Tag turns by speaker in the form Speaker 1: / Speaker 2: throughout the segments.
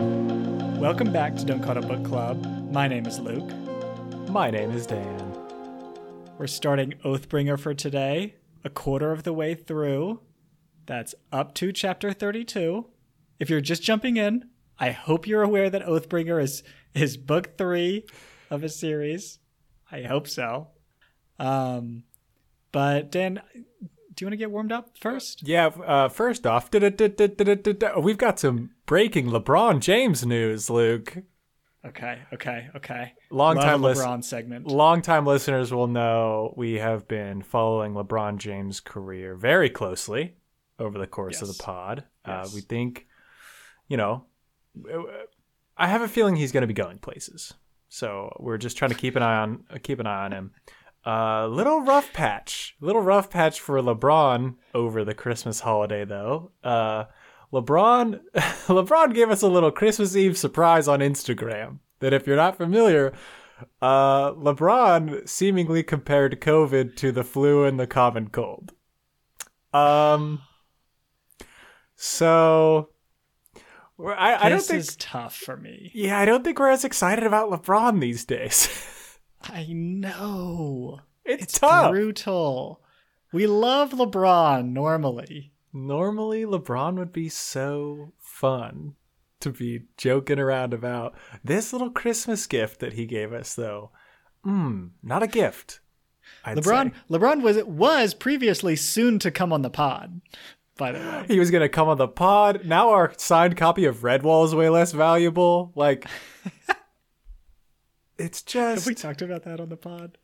Speaker 1: Welcome back to Don't Call It a Book Club. My name is Luke.
Speaker 2: My name is Dan.
Speaker 1: We're starting Oathbringer for today, a quarter of the way through. That's up to chapter 32. If you're just jumping in, I hope you're aware that Oathbringer is is book 3 of a series. I hope so. Um but Dan, do you want to get warmed up first?
Speaker 2: Yeah, uh, first off, we've got some breaking LeBron James news, Luke.
Speaker 1: Okay, okay, okay.
Speaker 2: Long
Speaker 1: Love
Speaker 2: time
Speaker 1: LeBron segment.
Speaker 2: Long time listeners will know we have been following LeBron James' career very closely over the course of the pod. Uh, we think, you know, I have a feeling he's going to be going places. So we're just trying to keep an eye on keep an eye on him. Uh, little rough patch, little rough patch for LeBron over the Christmas holiday though. Uh, LeBron, LeBron gave us a little Christmas Eve surprise on Instagram. That if you're not familiar, uh, LeBron seemingly compared COVID to the flu and the common cold. Um, so I, I don't think,
Speaker 1: is tough for me.
Speaker 2: yeah, I don't think we're as excited about LeBron these days.
Speaker 1: I know.
Speaker 2: it's,
Speaker 1: It's
Speaker 2: tough.
Speaker 1: brutal. We love LeBron normally.
Speaker 2: Normally, LeBron would be so fun to be joking around about. This little Christmas gift that he gave us, though, mm, not a gift. I'd
Speaker 1: LeBron
Speaker 2: say.
Speaker 1: LeBron was was previously soon to come on the pod. By the way,
Speaker 2: He was gonna come on the pod. Now our signed copy of Redwall is way less valuable. Like, it's
Speaker 1: have
Speaker 2: just.
Speaker 1: we talked about that on the pod?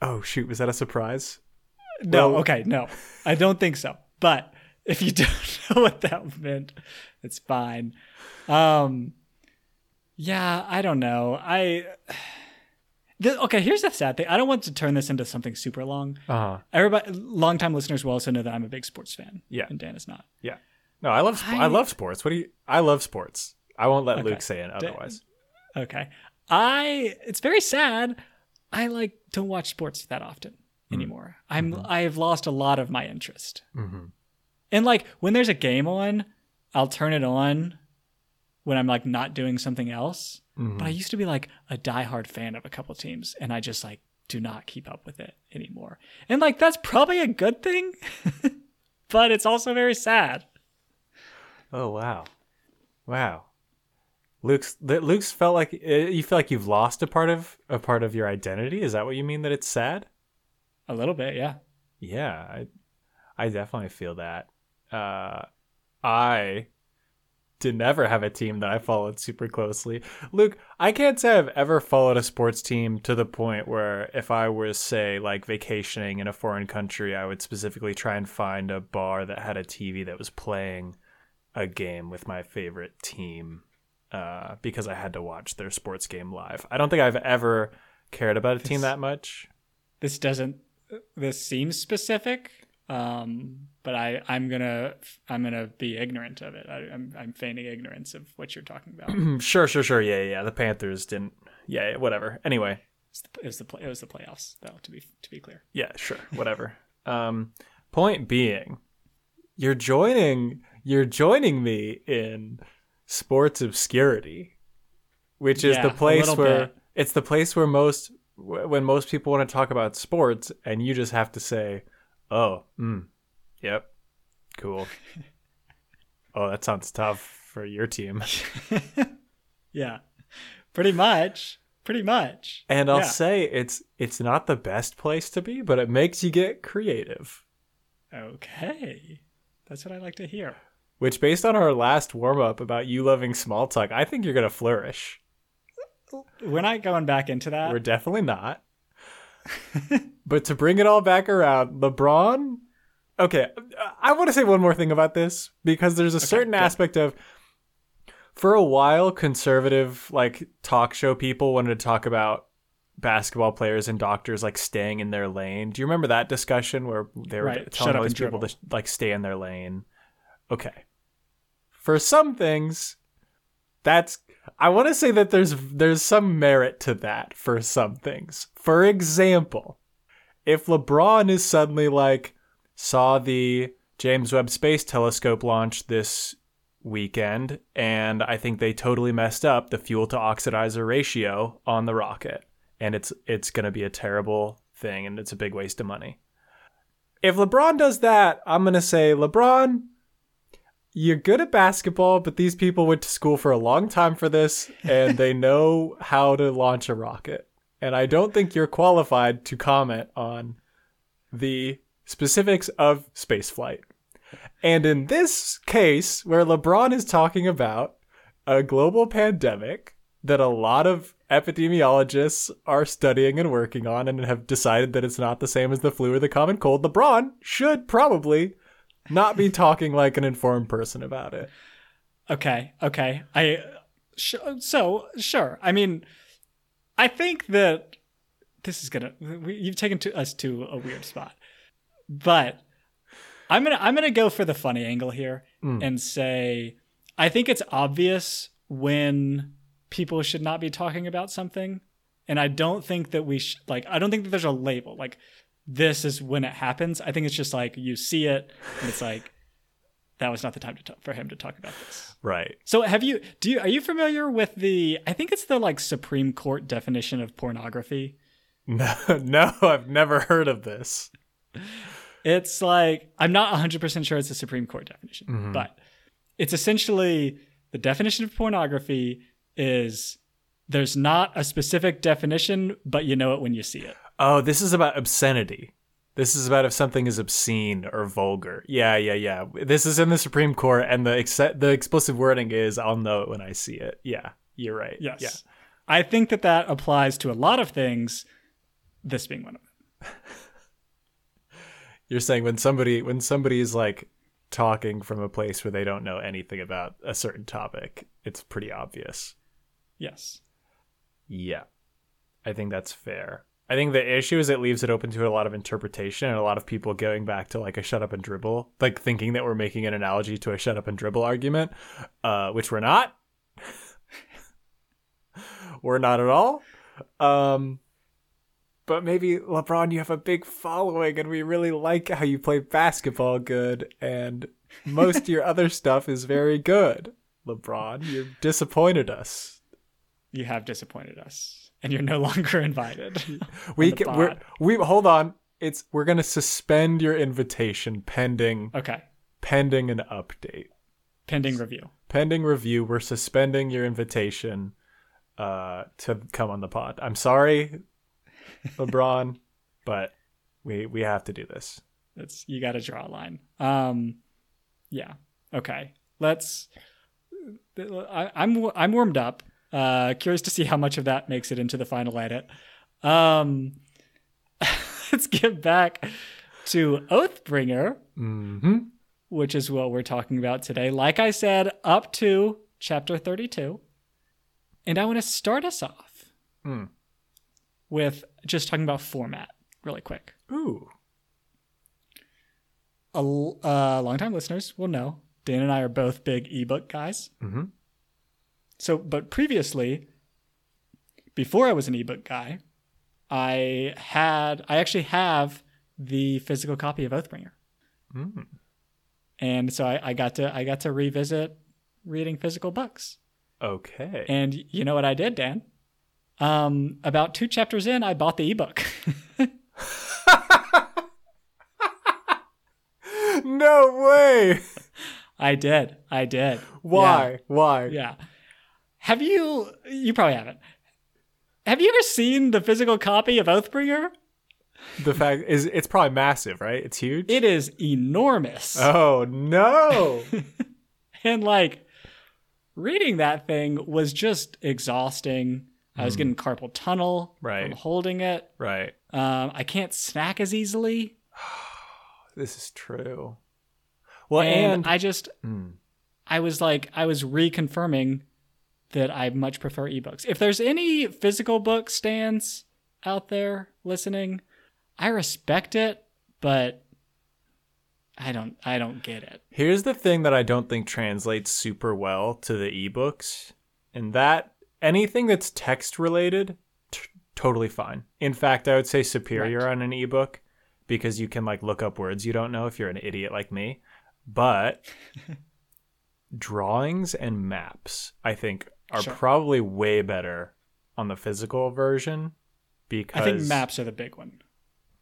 Speaker 2: oh shoot! Was that a surprise?
Speaker 1: No.
Speaker 2: Well-
Speaker 1: okay, no, I don't think so. But if you don't know what that meant, it's fine. Um, yeah, I don't know. I. Okay, here's the sad thing. I don't want to turn this into something super long.
Speaker 2: Uh huh.
Speaker 1: Everybody, longtime listeners will also know that I'm a big sports fan.
Speaker 2: Yeah.
Speaker 1: and Dan is not.
Speaker 2: Yeah. No, I love. I,
Speaker 1: I-
Speaker 2: love sports. What do you? I love sports. I won't let
Speaker 1: Okay.
Speaker 2: Luke say it otherwise.
Speaker 1: Okay. I it's very sad. I like don't watch sports that often anymore. I'm I've lost a lot of my interest.
Speaker 2: Mm-hmm.
Speaker 1: And like when there's a game on, I'll turn it on when I'm like not doing something else.
Speaker 2: Mm-hmm.
Speaker 1: But I used to be like a diehard fan of a couple teams and I just like do not keep up with it anymore. And like that's probably a good thing. but it's also very sad.
Speaker 2: Oh wow, wow. Luke's that Luke's felt like uh, you feel like you've lost a part of a part of your identity. Is that what you mean? That it's sad?
Speaker 1: A little bit, yeah.
Speaker 2: Yeah, I I definitely feel that. Uh, I did never have a team that I followed super closely. Luke, I can't say I've ever followed a sports team to the point where if I was say like vacationing in a foreign country, I would specifically try and find a bar that had a TV that was playing a game with my favorite team uh, because I had to watch their sports game live. I don't think I've ever cared about a team that much.
Speaker 1: this doesn't this seems specific um but i i'm gonna i'm gonna be ignorant of it I, i'm i'm feigning ignorance of what you're talking about
Speaker 2: sure, sure, sure. Yeah, yeah. The Panthers didn't. Yeah, yeah, whatever. Anyway,
Speaker 1: it was the play, it was the playoffs though to be to be clear
Speaker 2: yeah, sure, whatever. um, point being, you're joining. You're joining me in sports obscurity, which is
Speaker 1: Yeah,
Speaker 2: the place where
Speaker 1: bit.
Speaker 2: it's the place where most when most people want to talk about sports, and you just have to say, "Oh, mm, yep, cool." oh, that sounds tough for your team.
Speaker 1: yeah pretty much pretty much
Speaker 2: And I'll
Speaker 1: Yeah.
Speaker 2: say it's it's not the best place to be, but it makes you get creative.
Speaker 1: okay that's what i like to hear
Speaker 2: Which based on our last warm up about you loving small talk, I think you're gonna flourish.
Speaker 1: we're not going back into that
Speaker 2: We're definitely not. but to bring it all back around, LeBron Okay, I want to say one more thing about this because there's a certain
Speaker 1: good.
Speaker 2: aspect of for a while conservative like talk show people wanted to talk about basketball players and doctors like staying in their lane. Do you remember that discussion where they were
Speaker 1: Right,
Speaker 2: telling all these people to like stay in their lane? Okay. For some things, that's I want to say that there's there's some merit to that for some things. For example, if LeBron is suddenly like saw the James Webb Space Telescope launch this weekend, and I think they totally messed up the fuel to oxidizer ratio on the rocket, and it's it's going to be a terrible thing, and it's a big waste of money. If LeBron does that, I'm going to say LeBron. You're good at basketball, but these people went to school for a long time for this, and they know how to launch a rocket. And I don't think you're qualified to comment on the specifics of spaceflight. And in this case, where LeBron is talking about a global pandemic that a lot of epidemiologists are studying and working on and have decided that it's not the same as the flu or the common cold, LeBron should probably not be talking like an informed person about it.
Speaker 1: Okay, okay. I sh- so sure. I mean, I think that this is gonna. We, you've taken to us to a weird spot, but I'm gonna I'm gonna go for the funny angle here
Speaker 2: Mm.
Speaker 1: and say I think it's obvious when people should not be talking about something, and I don't think that we sh- like I don't think that there's a label like this is when it happens. I think it's just like you see it and it's like that was not the time to talk, for him to talk about this.
Speaker 2: Right.
Speaker 1: So have you do you are you familiar with the I think it's the like Supreme Court definition of pornography?
Speaker 2: No, no, I've never heard of this.
Speaker 1: It's like I'm not 100% sure it's the Supreme Court definition, mm-hmm. but it's essentially the definition of pornography is there's not a specific definition, but you know it when you see it.
Speaker 2: Oh, this is about obscenity. This is about if something is obscene or vulgar. Yeah, yeah, yeah. This is in the Supreme Court, and the ex- the explicit wording is "I'll know it when I see it." Yeah, you're right.
Speaker 1: Yes.
Speaker 2: Yeah.
Speaker 1: I think that that applies to a lot of things, this being one of them.
Speaker 2: You're saying when somebody when somebody is like talking from a place where they don't know anything about a certain topic, it's pretty obvious.
Speaker 1: Yes.
Speaker 2: Yeah. I think that's fair. I think the issue is it leaves it open to a lot of interpretation and a lot of people going back to like a shut up and dribble, like thinking that we're making an analogy to a shut up and dribble argument, uh, which we're not. we're not at all. Um, but maybe LeBron, you have a big following, and we really like how you play basketball good, and most of your other stuff is very good. LeBron, you've disappointed us.
Speaker 1: You have disappointed us, and you're no longer invited.
Speaker 2: we can we're, we hold on it's we're gonna suspend your invitation pending
Speaker 1: okay.
Speaker 2: pending an update
Speaker 1: Pending review.
Speaker 2: pending review we're suspending your invitation uh to come on the pod i'm sorry lebron but we we have to do this
Speaker 1: It's you got to draw a line. Um, yeah. Okay. Let's. I, I'm I'm warmed up. Uh, curious to see how much of that makes it into the final edit. Um, let's get back to Oathbringer,
Speaker 2: mm-hmm
Speaker 1: which is what we're talking about today. Like I said, up to chapter 32, and I want to start us off
Speaker 2: Mm.
Speaker 1: with just talking about format really quick.
Speaker 2: ooh
Speaker 1: a uh, longtime listeners will know Dan and I are both big ebook guys.
Speaker 2: mm-hmm
Speaker 1: So, but previously, before I was an ebook guy, I had I actually have the physical copy of Oathbringer,
Speaker 2: mm.
Speaker 1: and so I, I got to I got to revisit reading physical books.
Speaker 2: okay
Speaker 1: And you know what I did, Dan? Um, about two chapters in, I bought the ebook.
Speaker 2: no way
Speaker 1: I did. I did.
Speaker 2: why why
Speaker 1: Yeah. Have you? You probably haven't. Have you ever seen the physical copy of Oathbringer?
Speaker 2: the fact is it's probably massive right it's huge
Speaker 1: It is enormous,
Speaker 2: oh no
Speaker 1: and like reading that thing was just exhausting. I was getting carpal tunnel
Speaker 2: Right.
Speaker 1: from holding it.
Speaker 2: right
Speaker 1: Um, I can't snack as easily,
Speaker 2: This is true. Well,
Speaker 1: and,
Speaker 2: and,
Speaker 1: I just
Speaker 2: Mm.
Speaker 1: I was like I was reconfirming that I much prefer ebooks. If there's any physical book stands out there listening, I respect it, but I don't I don't get it.
Speaker 2: here's the thing that I don't think translates super well to the ebooks, and that anything that's text related, t- totally fine. In fact, I would say superior
Speaker 1: Right.
Speaker 2: on an ebook because you can like look up words you don't know if you're an idiot like me. But drawings and maps, I think, are
Speaker 1: Sure.
Speaker 2: probably way better on the physical version because
Speaker 1: I think maps are the big one.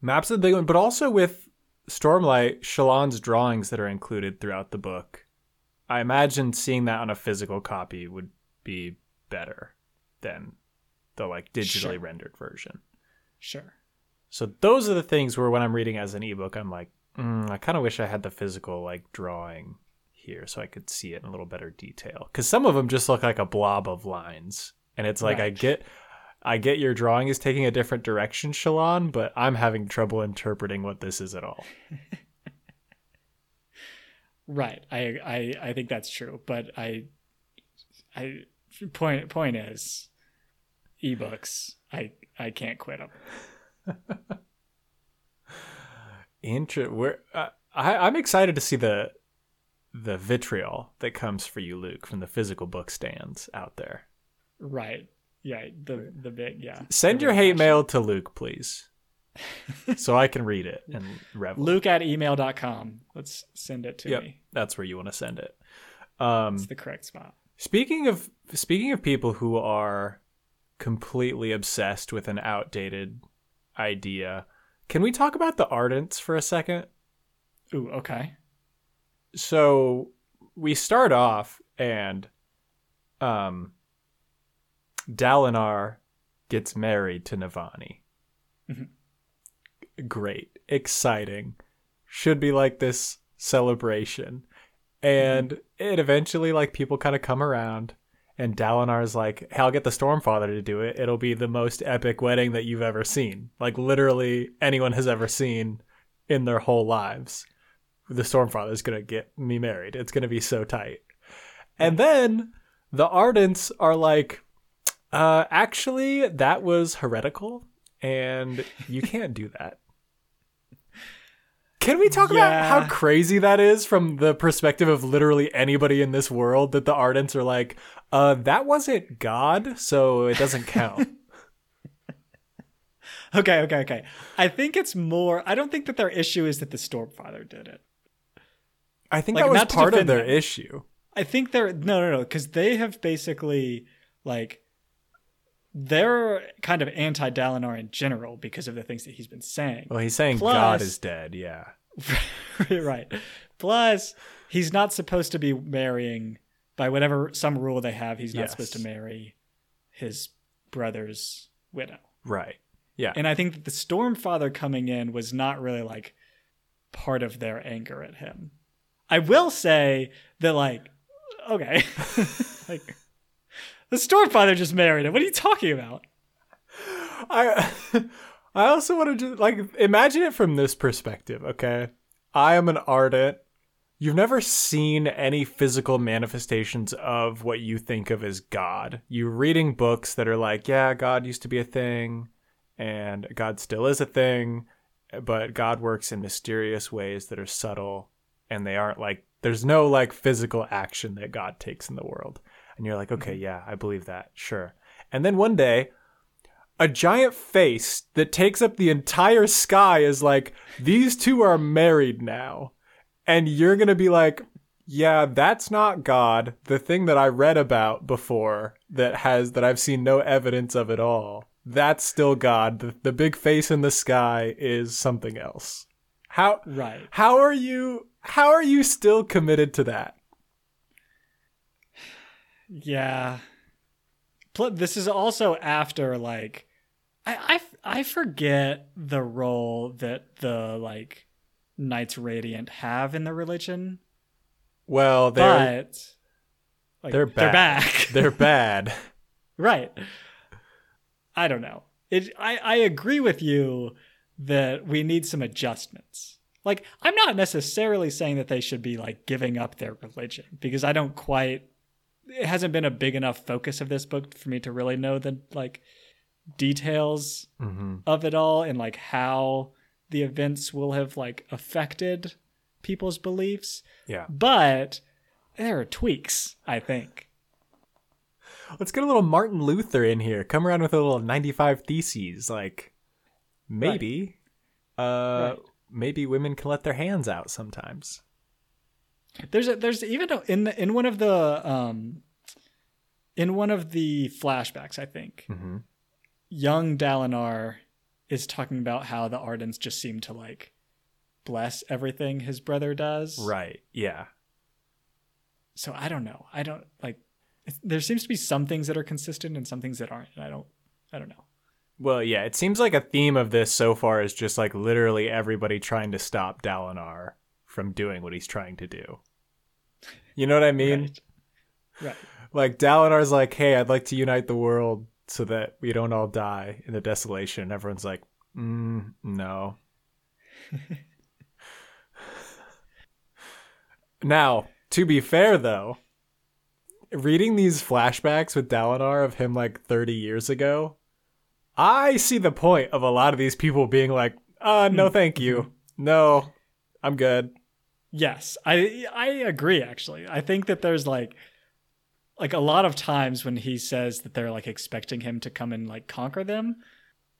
Speaker 2: maps are the big one, but also with Stormlight, Shallan's drawings that are included throughout the book. I imagine seeing that on a physical copy would be better than the like digitally
Speaker 1: Sure.
Speaker 2: rendered version.
Speaker 1: Sure.
Speaker 2: So those are the things where when I'm reading as an ebook, I'm like, mm, I kind of wish I had the physical like drawing here so I could see it in a little better detail. Because some of them just look like a blob of lines, and it's like I get, I get your drawing is taking a different direction, Shallan, but I'm having trouble interpreting what this is at all.
Speaker 1: Right. I I I think that's true, but I I point point is ebooks. I I can't quit them.
Speaker 2: Inter- we're, uh, I, I'm excited to see the the vitriol that comes for you, Luke, from the physical book stands out there.
Speaker 1: Right. Yeah, the the big yeah.
Speaker 2: Send your hate
Speaker 1: passion.
Speaker 2: mail to Luke, please, so I can read it and revel.
Speaker 1: Luke at email.com. Let's send it to
Speaker 2: Yep,
Speaker 1: me.
Speaker 2: that's where you want to send it. Um,
Speaker 1: It's the correct spot.
Speaker 2: speaking of speaking of people who are completely obsessed with an outdated idea, can we talk about the Ardents for a second?
Speaker 1: Ooh, okay.
Speaker 2: So we start off and um Dalinar gets married to Navani.
Speaker 1: Mhm.
Speaker 2: Great, exciting. Should be like this celebration. And it eventually like people kind of come around and Dalinar's like, "Hey, I'll get the Stormfather to do it. It'll be the most epic wedding that you've ever seen. Like literally anyone has ever seen in their whole lives." The Stormfather is gonna get me married. It's gonna be so tight. And then the Ardents are like, uh, actually, that was heretical, and you can't do that. Can we talk about how crazy that is from the perspective of literally anybody in this world? That the Ardents are like, uh, that wasn't God, so it doesn't count.
Speaker 1: Okay, okay, okay. I think it's more I don't think that their issue is that the Stormfather did it.
Speaker 2: I think
Speaker 1: Like,
Speaker 2: that was part of their
Speaker 1: them.
Speaker 2: issue.
Speaker 1: I think they're no, no, no, because they have basically like they're kind of anti Dalinar in general because of the things that he's been saying.
Speaker 2: Well, he's saying God is dead. Yeah.
Speaker 1: right. Plus, he's not supposed to be marrying by whatever some rule they have. He's not
Speaker 2: Yes.
Speaker 1: supposed to marry his brother's widow.
Speaker 2: Right. Yeah.
Speaker 1: And I think that the Stormfather coming in was not really like part of their anger at him. I will say that, like, okay, like the Stormfather just married him. What are you talking about?
Speaker 2: I I also want to just like imagine it from this perspective, okay? I am an ardent. You've never seen any physical manifestations of what you think of as God. You're reading books that are like, yeah, God used to be a thing and God still is a thing, but God works in mysterious ways that are subtle and they aren't like there's no like physical action that God takes in the world. And you're like, okay, mm-hmm. yeah, I believe that. Sure. And then one day a giant face that takes up the entire sky is like, these two are married now. And you're going to be like, yeah, that's not God. The thing that I read about before that has, that I've seen no evidence of at all, that's still God. The, the big face in the sky is something else. How,
Speaker 1: Right.
Speaker 2: how are you, how are you still committed to that?
Speaker 1: Yeah. This is also after like I I forget the role that the like Knights Radiant have in the religion,
Speaker 2: Well, they're,
Speaker 1: but like,
Speaker 2: they're
Speaker 1: They're
Speaker 2: bad.
Speaker 1: back.
Speaker 2: they're bad.
Speaker 1: right. I don't know. It. I I agree with you that we need some adjustments. Like I'm not necessarily saying that they should be like giving up their religion because I don't quite it hasn't been a big enough focus of this book for me to really know the like details
Speaker 2: hmm
Speaker 1: of it all and like how the events will have like affected people's beliefs.
Speaker 2: Yeah.
Speaker 1: But there are tweaks, I think.
Speaker 2: Let's get a little Martin Luther in here. Come around with a little 95 theses. Like, maybe, uh,
Speaker 1: Right.
Speaker 2: Maybe women can let their hands out sometimes.
Speaker 1: There's a, there's even a, in the, in one of the um in one of the flashbacks, I think
Speaker 2: Mm-hmm.
Speaker 1: young Dalinar is talking about how the Ardents just seem to like bless everything his brother does.
Speaker 2: Right. Yeah.
Speaker 1: So I don't know. I don't like. There seems to be some things that are consistent and some things that aren't. And I don't. I don't know.
Speaker 2: Well, yeah, it seems like a theme of this so far is just like literally everybody trying to stop Dalinar from doing what he's trying to do. You know what I mean?
Speaker 1: Right. Right.
Speaker 2: Like Dalinar's like, "Hey, I'd like to unite the world so that we don't all die in the desolation." And everyone's like, mm, "No." now, to be fair though, reading these flashbacks with Dalinar of him like 30 years ago, I see the point of a lot of these people being like, "Uh, no, thank you. No, I'm good."
Speaker 1: Yes, I I agree. Actually, I think that there's like like a lot of times when he says that they're like expecting him to come and like conquer them.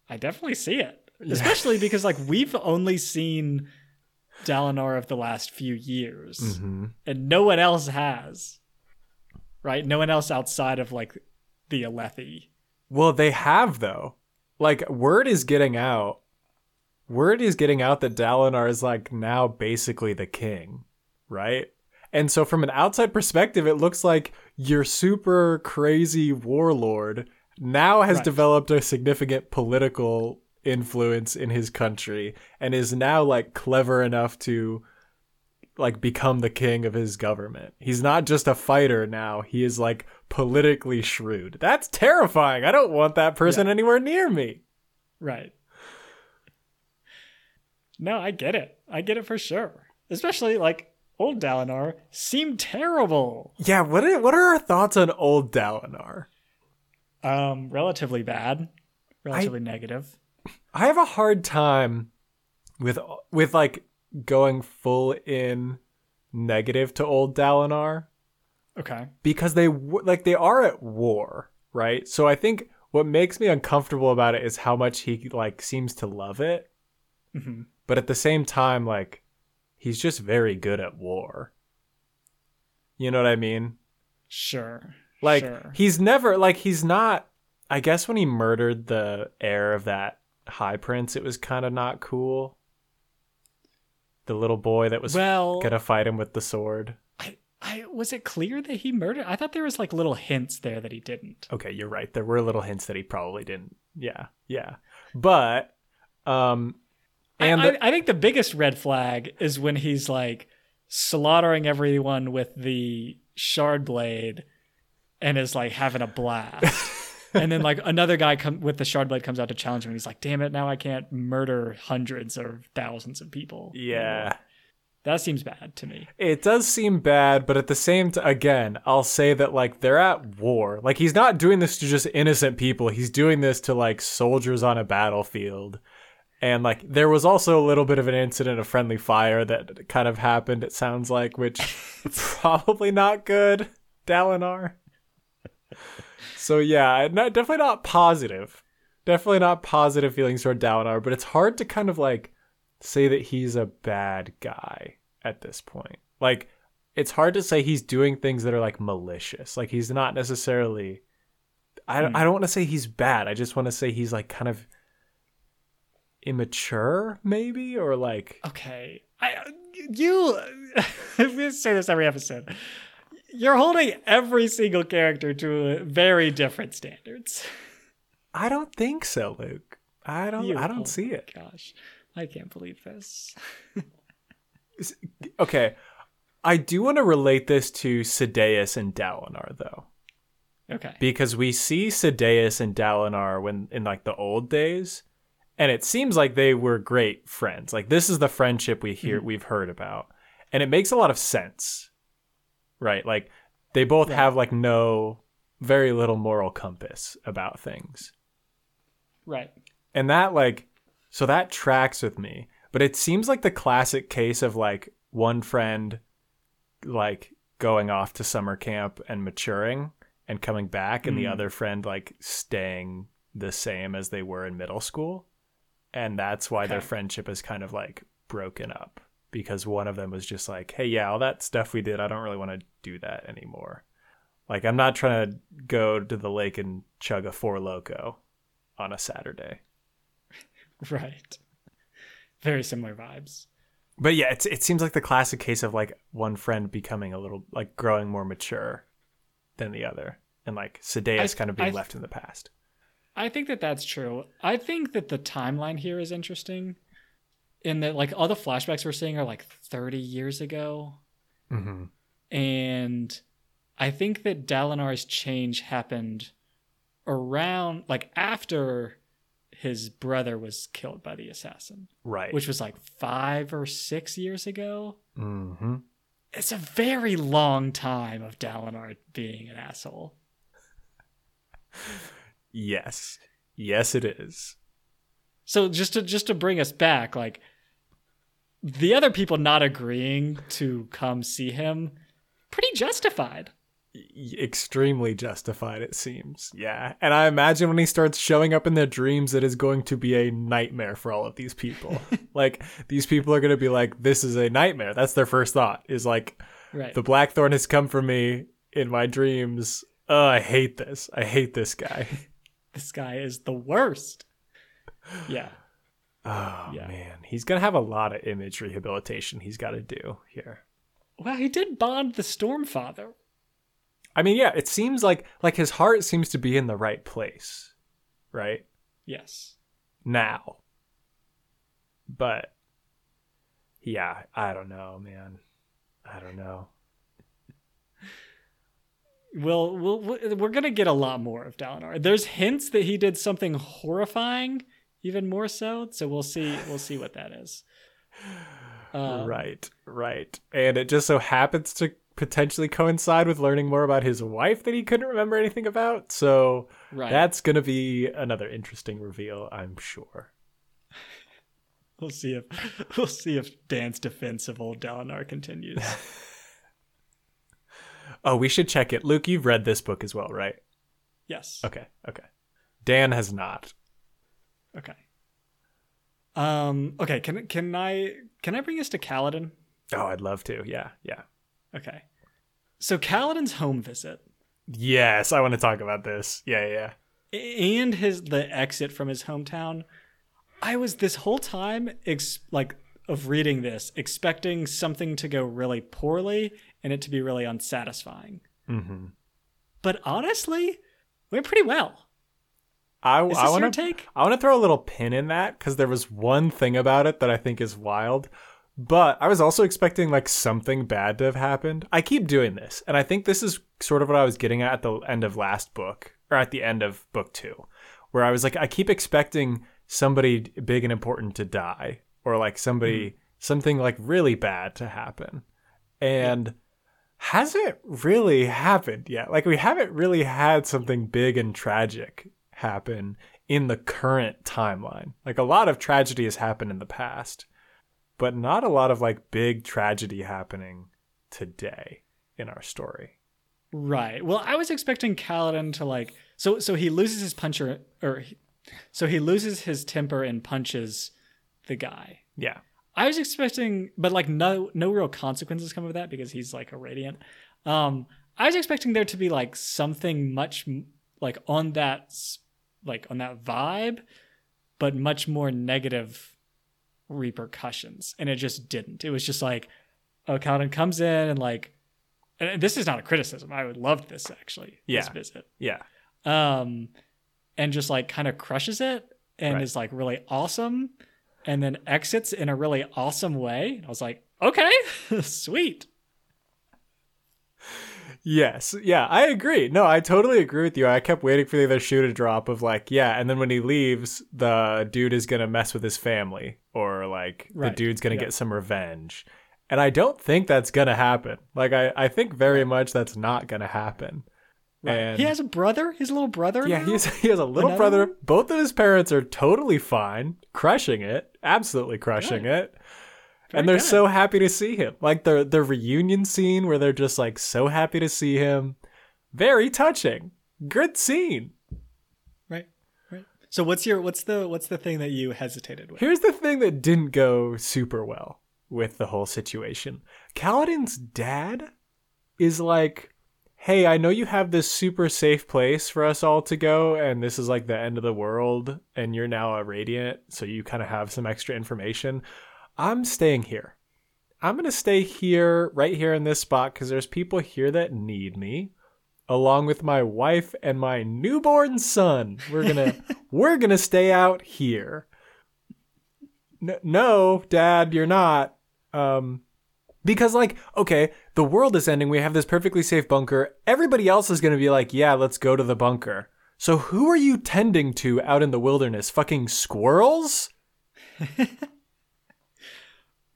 Speaker 1: I definitely see it, especially because like we've only seen Dalinar of the last few years,
Speaker 2: Mm-hmm.
Speaker 1: and no one else has. Right? No one else outside of like the Alethi.
Speaker 2: Well, they have though. Like word is getting out. Word is getting out that Dalinar is like now basically the king, right? And so from an outside perspective, it looks like your super crazy warlord now has
Speaker 1: Right.
Speaker 2: developed a significant political influence in his country and is now like clever enough to like become the king of his government. He's not just a fighter now. He is like politically shrewd. That's terrifying. I don't want that person anywhere near me.
Speaker 1: Right. No, I get it. I get it for sure. Especially like old Dalinar seemed terrible.
Speaker 2: Yeah, what are, what are our thoughts on old Dalinar?
Speaker 1: Um, relatively bad, relatively negative.
Speaker 2: I have a hard time with with like going full in negative to old Dalinar
Speaker 1: Okay.
Speaker 2: because they like they are at war, right? So I think what makes me uncomfortable about it is how much he like seems to love it,
Speaker 1: hmm
Speaker 2: but at the same time like he's just very good at war. You know what I mean?
Speaker 1: Sure.
Speaker 2: Like
Speaker 1: sure.
Speaker 2: he's never like he's not I guess when he murdered the heir of that high prince it was kind of not cool. The little boy that was
Speaker 1: well,
Speaker 2: gonna fight him with the sword.
Speaker 1: I, was it clear that he murdered? I thought there was like little hints there that he didn't.
Speaker 2: Okay, you're right. There were little hints that he probably didn't. Yeah, yeah. But um and
Speaker 1: I,
Speaker 2: the-
Speaker 1: I, I think the biggest red flag is when he's like slaughtering everyone with the shard blade and is like having a blast. and then like another guy come with the shard blade comes out to challenge him and he's like, damn it, now I can't murder hundreds or thousands of people.
Speaker 2: yeah.
Speaker 1: That seems bad to me.
Speaker 2: It does seem bad, but at the same time, again, I'll say that like they're at war. Like he's not doing this to just innocent people. He's doing this to like soldiers on a battlefield. And like there was also a little bit of an incident of friendly fire that kind of happened. It sounds like, which probably not good, Dalinar. So yeah, not, definitely not positive. Definitely not positive feelings toward Dalinar. But it's hard to kind of like say that he's a bad guy at this point. Like it's hard to say he's doing things that are like malicious. Like he's not necessarily I
Speaker 1: Hmm.
Speaker 2: I don't want to say he's bad. I just want to say he's like kind of immature maybe or like
Speaker 1: Okay. I you we say this every episode. You're holding every single character to very different standards.
Speaker 2: I don't think so, Luke. I don't
Speaker 1: You-
Speaker 2: I
Speaker 1: oh
Speaker 2: don't see it.
Speaker 1: Gosh, I can't believe this.
Speaker 2: Okay. I do want to relate this to Sadeas and Dalinar though.
Speaker 1: Okay.
Speaker 2: because we see Sadeas and Dalinar when in like the old days, and it seems like they were great friends. Like this is the friendship we hear mm-hmm. we've heard about, and it makes a lot of sense, right? Like they both
Speaker 1: Right.
Speaker 2: have like no, very little moral compass about things,
Speaker 1: Right.
Speaker 2: and that like, so that tracks with me. But it seems like the classic case of like one friend, like going off to summer camp and maturing and coming back and the
Speaker 1: Mm.
Speaker 2: other friend like staying the same as they were in middle school and that's why their friendship is kind of like broken up because one of them was just like, "Hey, yeah, all that stuff we did, I don't really want to do that anymore." Like I'm not trying to go to the lake and chug a four loco on a Saturday.
Speaker 1: Right. Very similar vibes.
Speaker 2: But yeah, it's, it seems like the classic case of like one friend becoming a little like growing more mature than the other, and like Sadeas
Speaker 1: I-
Speaker 2: kind of being
Speaker 1: I-
Speaker 2: left in the past.
Speaker 1: I think that that's true. I think that the timeline here is interesting in that like all the flashbacks we're seeing are like 30 years ago
Speaker 2: Mm-hmm.
Speaker 1: and I think that Dalinar's change happened around like after his brother was killed by the assassin,
Speaker 2: Right.
Speaker 1: which was like 5 or 6 years ago.
Speaker 2: mm-hmm.
Speaker 1: It's a very long time of Dalinar being an asshole.
Speaker 2: Yes. Yes, it is.
Speaker 1: So just to just to bring us back, like the other people not agreeing to come see him, pretty justified.
Speaker 2: Extremely justified, it seems. Yeah. And I imagine when he starts showing up in their dreams, it is going to be a nightmare for all of these people. like, these people are going to be like, this is a nightmare. That's their first thought, is like,
Speaker 1: Right.
Speaker 2: the Blackthorn has come for me in my dreams. Oh, I hate this. I hate this guy.
Speaker 1: this guy is the worst. Yeah.
Speaker 2: Oh,
Speaker 1: Yeah.
Speaker 2: man. He's going to have a lot of image rehabilitation he's got to do here.
Speaker 1: Well, he did bond the Stormfather.
Speaker 2: I mean, yeah, it seems like like his heart seems to be in the right place, right?
Speaker 1: Yes.
Speaker 2: Now. But yeah, I don't know, man. I don't know.
Speaker 1: We'll, we'll, we're gonna get a lot more of Dalinar. There's hints that he did something horrifying, even more so. So we'll see. We'll see what that is. Um,
Speaker 2: right, right. And it just so happens to potentially coincide with learning more about his wife that he couldn't remember anything about. So
Speaker 1: Right.
Speaker 2: that's going to be another interesting reveal, I'm sure.
Speaker 1: We'll see if we'll see if Dan's defense of old Dalinar continues.
Speaker 2: Oh, we should check it. Luke, you've read this book as well, right?
Speaker 1: yes.
Speaker 2: Okay, okay. Dan has not.
Speaker 1: Okay. Um. Okay. Can can I can I bring us to Kaladin?
Speaker 2: Oh, I'd love to. Yeah, yeah.
Speaker 1: Okay. So Kaladin's home visit
Speaker 2: Yes, I want to talk about this. Yeah, yeah.
Speaker 1: and his the exit from his hometown. I was this whole time ex- like of reading this expecting something to go really poorly and it to be really unsatisfying.
Speaker 2: Mm-hmm.
Speaker 1: But honestly, went pretty well.
Speaker 2: I,
Speaker 1: Is
Speaker 2: I want
Speaker 1: your
Speaker 2: to
Speaker 1: take?
Speaker 2: I want to throw a little pin in that because there was one thing about it that I think is wild. But I was also expecting like something bad to have happened. I keep doing this, and I think this is sort of what I was getting at at the end of last book, or at the end of book two, where I was like, I keep expecting somebody big and important to die, or like somebody mm-hmm. something like really bad to happen, and hasn't really happened yet. Like we haven't really had something big and tragic happen in the current timeline. Like a lot of tragedy has happened in the past, but not a lot of like big tragedy happening today in our story.
Speaker 1: Right. Well, I was expecting Kaladin to like so so he loses his puncher or he- so he loses his temper and punches the guy.
Speaker 2: Yeah.
Speaker 1: I was expecting but like no no real consequences come of that because he's like a radiant. Um I was expecting there to be like something much like on that like on that vibe but much more negative repercussions and it just didn't. It was just like oh Kaladin comes in and like and this is not a criticism. I would love this actually. This
Speaker 2: Yeah.
Speaker 1: visit.
Speaker 2: Yeah.
Speaker 1: Um, and just like kind of crushes it and
Speaker 2: Right.
Speaker 1: is like really awesome, and then exits in a really awesome way. And I was like, okay, sweet.
Speaker 2: Yes. Yeah, I agree. No, I totally agree with you. I kept waiting for the other shoe to drop of like, yeah, and then when he leaves, the dude is going to mess with his family or like the dude's going to
Speaker 1: Yeah.
Speaker 2: get some revenge. And I don't think that's going to happen. Like I I think very much that's not going to happen. And
Speaker 1: he has a brother, his little brother.
Speaker 2: Yeah,
Speaker 1: now?
Speaker 2: he's he has a little
Speaker 1: Another
Speaker 2: brother.
Speaker 1: one?
Speaker 2: Both of his parents are totally fine, crushing it, absolutely crushing it. And they're
Speaker 1: good.
Speaker 2: so happy to see him. Like the the reunion scene where they're just like so happy to see him. Very touching. Good scene.
Speaker 1: right, right. So what's your what's the what's the thing that you hesitated with?
Speaker 2: Here's the thing that didn't go super well. with the whole situation. Kaladin's dad is like, "Hey, I know you have this super safe place for us all to go and this is like the end of the world and you're now a radiant, so you kind of have some extra information. I'm staying here. I'm going to stay here right here in this spot cuz there's people here that need me." along with my wife and my newborn son. We're gonna we're gonna stay out here. N- no, Dad, you're not. Um, because like, okay, the world is ending. We have this perfectly safe bunker. Everybody else is gonna be like, yeah, let's go to the bunker. So who are you tending to out in the wilderness? Fucking squirrels?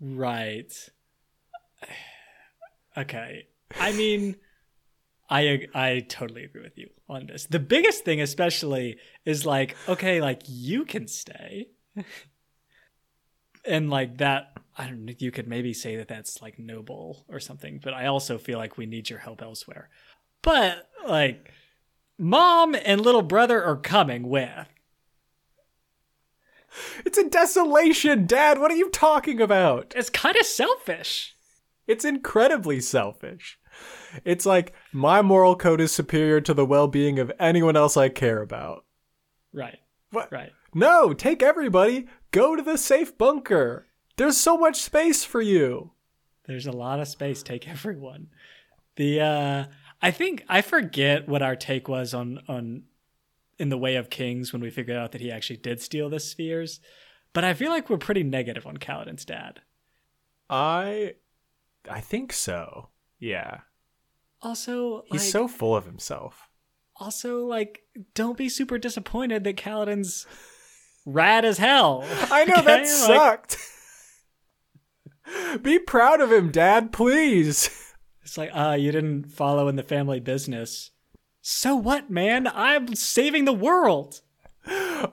Speaker 1: right. Okay. I mean. I I totally agree with you on this. The biggest thing, especially, is like, okay, like you can stay, and like that. I don't know. You could maybe say that that's like noble or something, but I also feel like we need your help elsewhere. But like, mom and little brother are coming with.
Speaker 2: It's a desolation, Dad. What are you talking about?
Speaker 1: It's kind of selfish.
Speaker 2: It's incredibly selfish. It's like my moral code is superior to the well-being of anyone else I care about.
Speaker 1: Right.
Speaker 2: What?
Speaker 1: Right.
Speaker 2: No, take everybody. Go to the safe bunker. There's so much space for you.
Speaker 1: There's a lot of space. Take everyone. The uh I think I forget what our take was on on in the way of kings when we figured out that he actually did steal the spheres. But I feel like we're pretty negative on Kaladin's dad.
Speaker 2: I I think so. Yeah.
Speaker 1: Also,
Speaker 2: He's
Speaker 1: like,
Speaker 2: so full of himself.
Speaker 1: also like don't be super disappointed that Kaladin's rad as hell.
Speaker 2: I know
Speaker 1: okay?
Speaker 2: that
Speaker 1: Like,
Speaker 2: sucked. Be proud of him, Dad, please.
Speaker 1: It's like, uh, you didn't follow in the family business. So what, man? I'm saving the world.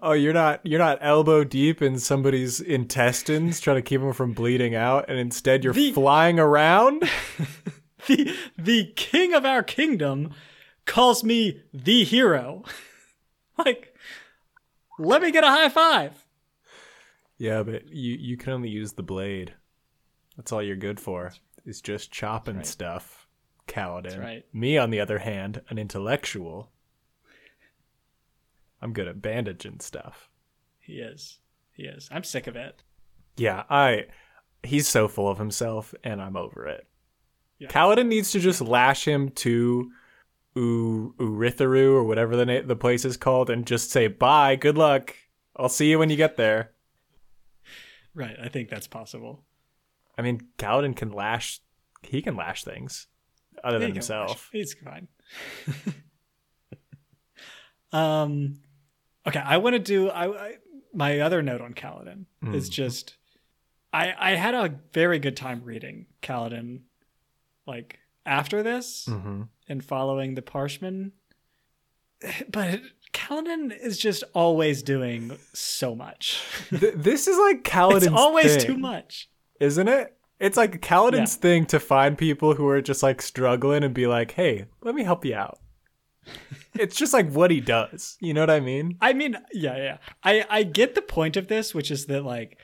Speaker 2: Oh, you're not you're not elbow deep in somebody's intestines trying to keep them from bleeding out, and instead you're
Speaker 1: The-
Speaker 2: flying around.
Speaker 1: The the king of our kingdom calls me the hero. like, let me get a high five.
Speaker 2: Yeah, but you you can only use the blade. That's all you're good for. Is just chopping
Speaker 1: right.
Speaker 2: stuff. Kaladin.
Speaker 1: right.
Speaker 2: Me, on the other hand, an intellectual. I'm good at bandaging stuff.
Speaker 1: He is. He is. I'm sick of it.
Speaker 2: Yeah, I. He's so full of himself, and I'm over it.
Speaker 1: Yeah.
Speaker 2: Kaladin needs to just lash him to U- Urithiru or whatever the na- the place is called, and just say bye, good luck. I'll see you when you get there.
Speaker 1: Right. I think that's possible.
Speaker 2: I mean, Kaladin can lash. He can lash things, other than himself.
Speaker 1: He's fine. um, okay. I want to do. I, I my other note on Kaladin is
Speaker 2: Mm.
Speaker 1: just. I I had a very good time reading Kaladin, like after this
Speaker 2: hmm
Speaker 1: and following the Parshman. But Kaladin is just always doing so much.
Speaker 2: Th- this is like Kaladin's
Speaker 1: it's always
Speaker 2: thing,
Speaker 1: too much.
Speaker 2: isn't it? It's like Kaladin's thing to find people who are just like struggling and be like, "Hey, let me help you out." it's just like what he does. You know what I mean?
Speaker 1: I mean, yeah, yeah. I I get the point of this, which is that like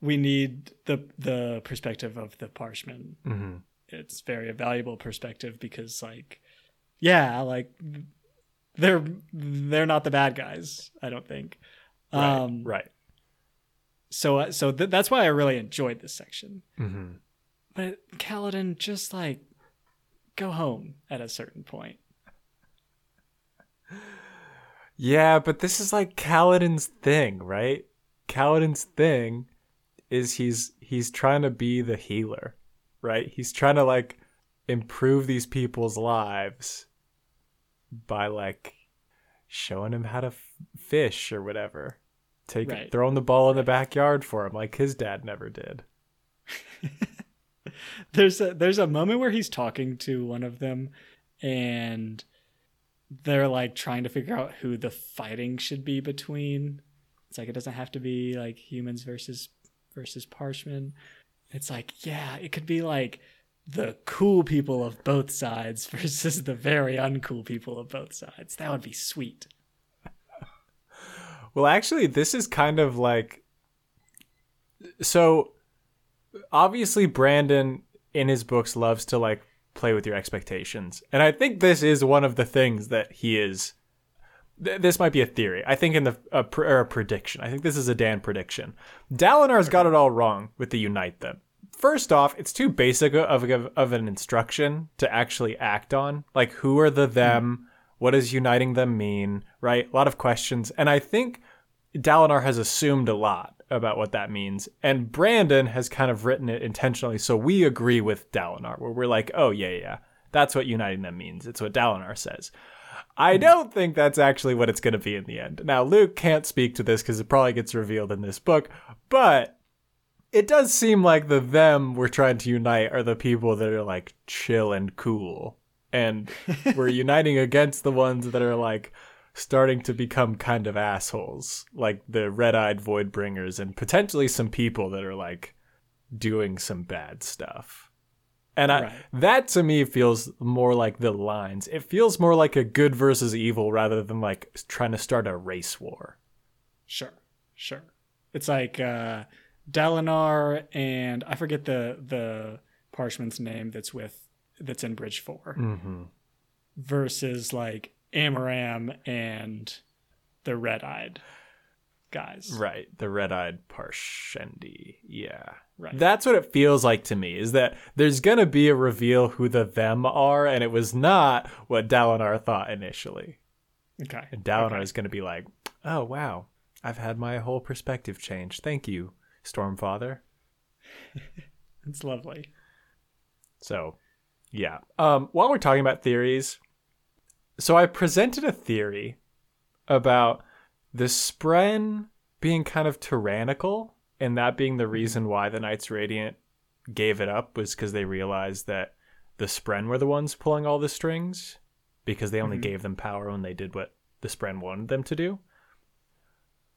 Speaker 1: we need the the perspective of the Parshman.
Speaker 2: Mm-hmm.
Speaker 1: It's very a valuable perspective because like yeah, like they're they're not the bad guys, I don't think.
Speaker 2: Right.
Speaker 1: Um
Speaker 2: right.
Speaker 1: So so th- that's why I really enjoyed this section.
Speaker 2: Mm-hmm.
Speaker 1: But Kaladin just like go home at a certain point.
Speaker 2: Yeah, but this is like Kaladin's thing, right? Kaladin's thing is he's he's trying to be the healer, right? He's trying to like improve these people's lives by like showing him how to f- fish or whatever. Take
Speaker 1: Right.
Speaker 2: throwing the ball in the backyard for him like his dad never did.
Speaker 1: there's a there's a moment where he's talking to one of them and they're like trying to figure out who the fighting should be between. It's like it doesn't have to be like humans versus versus parshmen it's like yeah it could be like the cool people of both sides versus the very uncool people of both sides. That would be sweet
Speaker 2: Well, actually, this is kind of like so obviously Brandon in his books loves to like play with your expectations. And I think this is one of the things that he is th- this might be a theory. I think in the a, pr- or a prediction. I think this is a Dan prediction. Dalinar's got it all wrong with the unite them. First off, it's too basic of, of, of an instruction to actually act on. Like, who are the them? Hmm. What does uniting them mean? Right? A lot of questions. And I think Dalinar has assumed a lot about what that means. And Brandon has kind of written it intentionally. So we agree with Dalinar, where we're like, oh, yeah, yeah, that's what uniting them means. It's what Dalinar says. I hmm. don't think that's actually what it's going to be in the end. Now, Luke can't speak to this because it probably gets revealed in this book, but it does seem like the them we're trying to unite are the people that are like chill and cool. And we're uniting against the ones that are like starting to become kind of assholes, like the red eyed void bringers and potentially some people that are like doing some bad stuff. And I,
Speaker 1: Right.
Speaker 2: that to me feels more like the lines. It feels more like a good versus evil rather than like trying to start a race war.
Speaker 1: Sure, sure. It's like uh, Dalinar and I forget the the parshman's name that's with that's in Bridge 4
Speaker 2: Mm-hmm.
Speaker 1: versus like Amaram and the red eyed guys.
Speaker 2: Right, the red-eyed Parshendi. Yeah.
Speaker 1: Right.
Speaker 2: That's what it feels like to me is that there's going to be a reveal who the them are and it was not what Dalinar thought initially.
Speaker 1: Okay.
Speaker 2: And Dalinar
Speaker 1: Okay.
Speaker 2: is going to be like, "Oh, wow. I've had my whole perspective changed. Thank you, Stormfather."
Speaker 1: It's lovely.
Speaker 2: So, yeah. Um, while we're talking about theories, so I presented a theory about the Spren being kind of tyrannical, and that being the reason why the Knights Radiant gave it up was because they realized that the Spren were the ones pulling all the strings because they only
Speaker 1: Mhm.
Speaker 2: gave them power when they did what the Spren wanted them to do.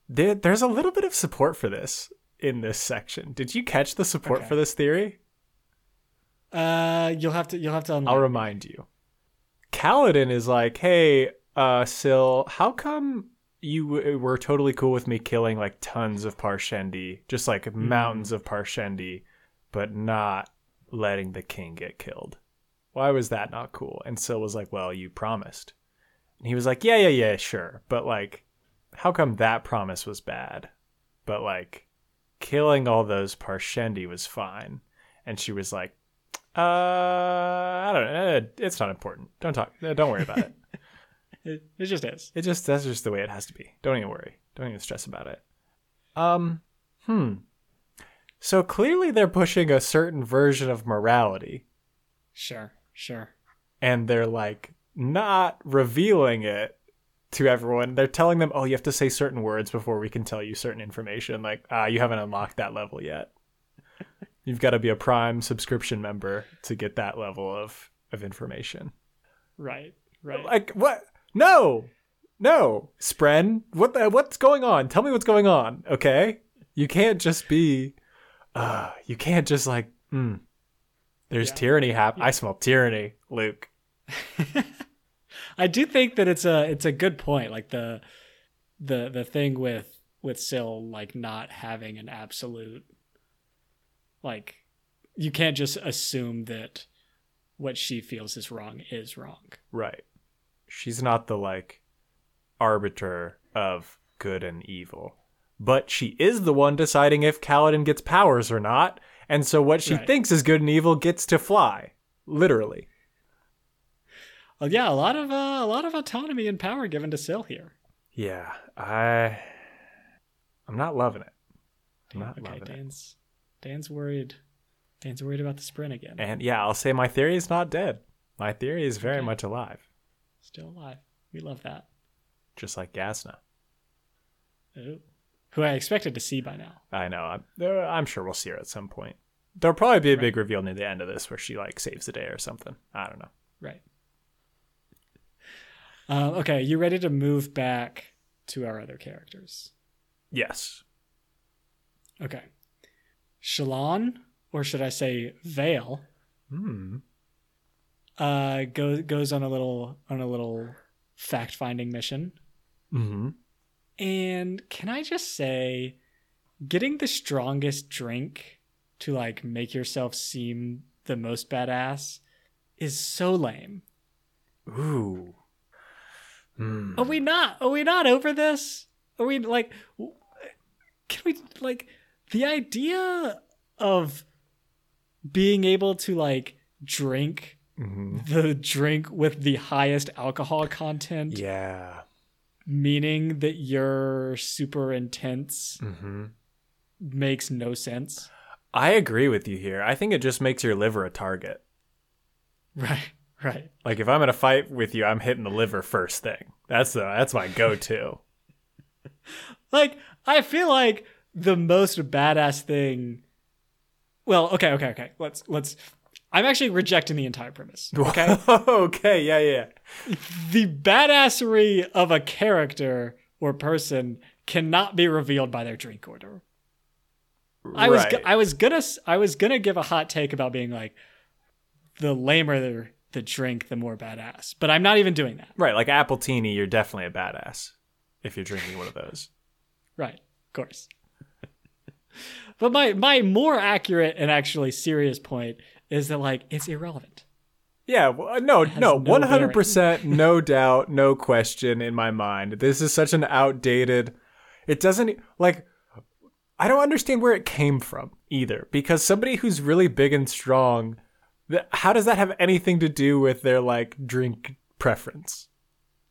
Speaker 2: There, there's a little bit of support for this in this section. Did you catch the support
Speaker 1: Okay.
Speaker 2: for this theory?
Speaker 1: Uh, you'll have to you'll have to unlock.
Speaker 2: I'll remind you. Kaladin is like, hey, uh, Syl, how come you w- were totally cool with me killing like tons of Parshendi, just like mountains of Parshendi, but not letting the king get killed? Why was that not cool? And Syl was like, well, you promised. And he was like, yeah, yeah, yeah, sure. But like, how come that promise was bad? But like, killing all those Parshendi was fine. And she was like, uh, I don't know. Uh, It's not important. Don't talk. uh, Don't worry about it.
Speaker 1: It, it just is.
Speaker 2: It just that's just the way it has to be. Don't even worry. Don't even stress about it. Um, hmm. So clearly they're pushing a certain version of morality,
Speaker 1: Sure, sure.
Speaker 2: and they're like not revealing it to everyone. They're telling them, "Oh, you have to say certain words before we can tell you certain information." Like, ah, you haven't unlocked that level yet. You've got to be a Prime subscription member to get that level of of information.
Speaker 1: Right, right.
Speaker 2: Like what? No, no, Spren. What? The, what's going on? Tell me what's going on. Okay, you can't just be. Uh, you can't just like. Mm, there's
Speaker 1: Yeah.
Speaker 2: tyranny hap. I smell tyranny, Luke.
Speaker 1: I do think that it's a it's a good point. Like the the the thing with with Syl like not having an absolute like you can't just assume that what she feels is wrong is wrong.
Speaker 2: Right. She's not the like arbiter of good and evil, but she is the one deciding if Kaladin gets powers or not. And so what she
Speaker 1: Right.
Speaker 2: thinks is good and evil gets to fly, literally.
Speaker 1: Well, yeah, a lot of uh, a lot of autonomy and power given to Syl here.
Speaker 2: Yeah, I I'm not loving it. I'm not
Speaker 1: okay,
Speaker 2: loving it.
Speaker 1: Dan's Dan's worried. Dan's worried about the spren again.
Speaker 2: And yeah, I'll say my theory is not dead. My theory is very
Speaker 1: Okay.
Speaker 2: much alive,
Speaker 1: Still alive. We love that.
Speaker 2: just like Jasnah.
Speaker 1: Ooh. Who I expected to see by now.
Speaker 2: I know. I'm, I'm sure we'll see her at some point. There'll probably be a big reveal near the end of this where she like saves the day or something. I don't know.
Speaker 1: Right. Um, okay, you ready to move back to our other characters?
Speaker 2: Yes.
Speaker 1: Okay. Shallan, or should I say Veil,
Speaker 2: Hmm.
Speaker 1: uh, goes goes on a little on a little fact finding mission.
Speaker 2: Mm-hmm.
Speaker 1: And can I just say, getting the strongest drink to like make yourself seem the most badass is so lame.
Speaker 2: Ooh. Hmm.
Speaker 1: Are we not? Are we not over this? Are we like? Can we like the idea of being able to like drink
Speaker 2: Mhm.
Speaker 1: the drink with the highest alcohol content,
Speaker 2: Yeah.
Speaker 1: meaning that you're super intense,
Speaker 2: hmm
Speaker 1: makes no sense.
Speaker 2: I agree with you here. I think it just makes your liver a target.
Speaker 1: Right. Right.
Speaker 2: Like if I'm in a fight with you, I'm hitting the liver first thing. That's the that's my go-to.
Speaker 1: Like I feel like the most badass thing. Well, okay, okay, okay. Let's let's. I'm actually rejecting the entire premise. Okay.
Speaker 2: okay. Yeah. Yeah.
Speaker 1: the badassery of a character or person cannot be revealed by their drink order. I was I was gonna I was gonna give a hot take about being like the lamer the, the drink, the more badass. But I'm not even doing that.
Speaker 2: right. Like Appletini, you're definitely a badass if you're drinking one of those.
Speaker 1: Right, of course. But my my more accurate and actually serious point is that like it's irrelevant.
Speaker 2: Yeah, well,
Speaker 1: uh,
Speaker 2: no,
Speaker 1: no,
Speaker 2: one hundred percent, no doubt, no question in my mind. This is such an outdated. It doesn't like. I don't understand where it came from either, because somebody who's really big and strong, how does that have anything to do with their like drink preference?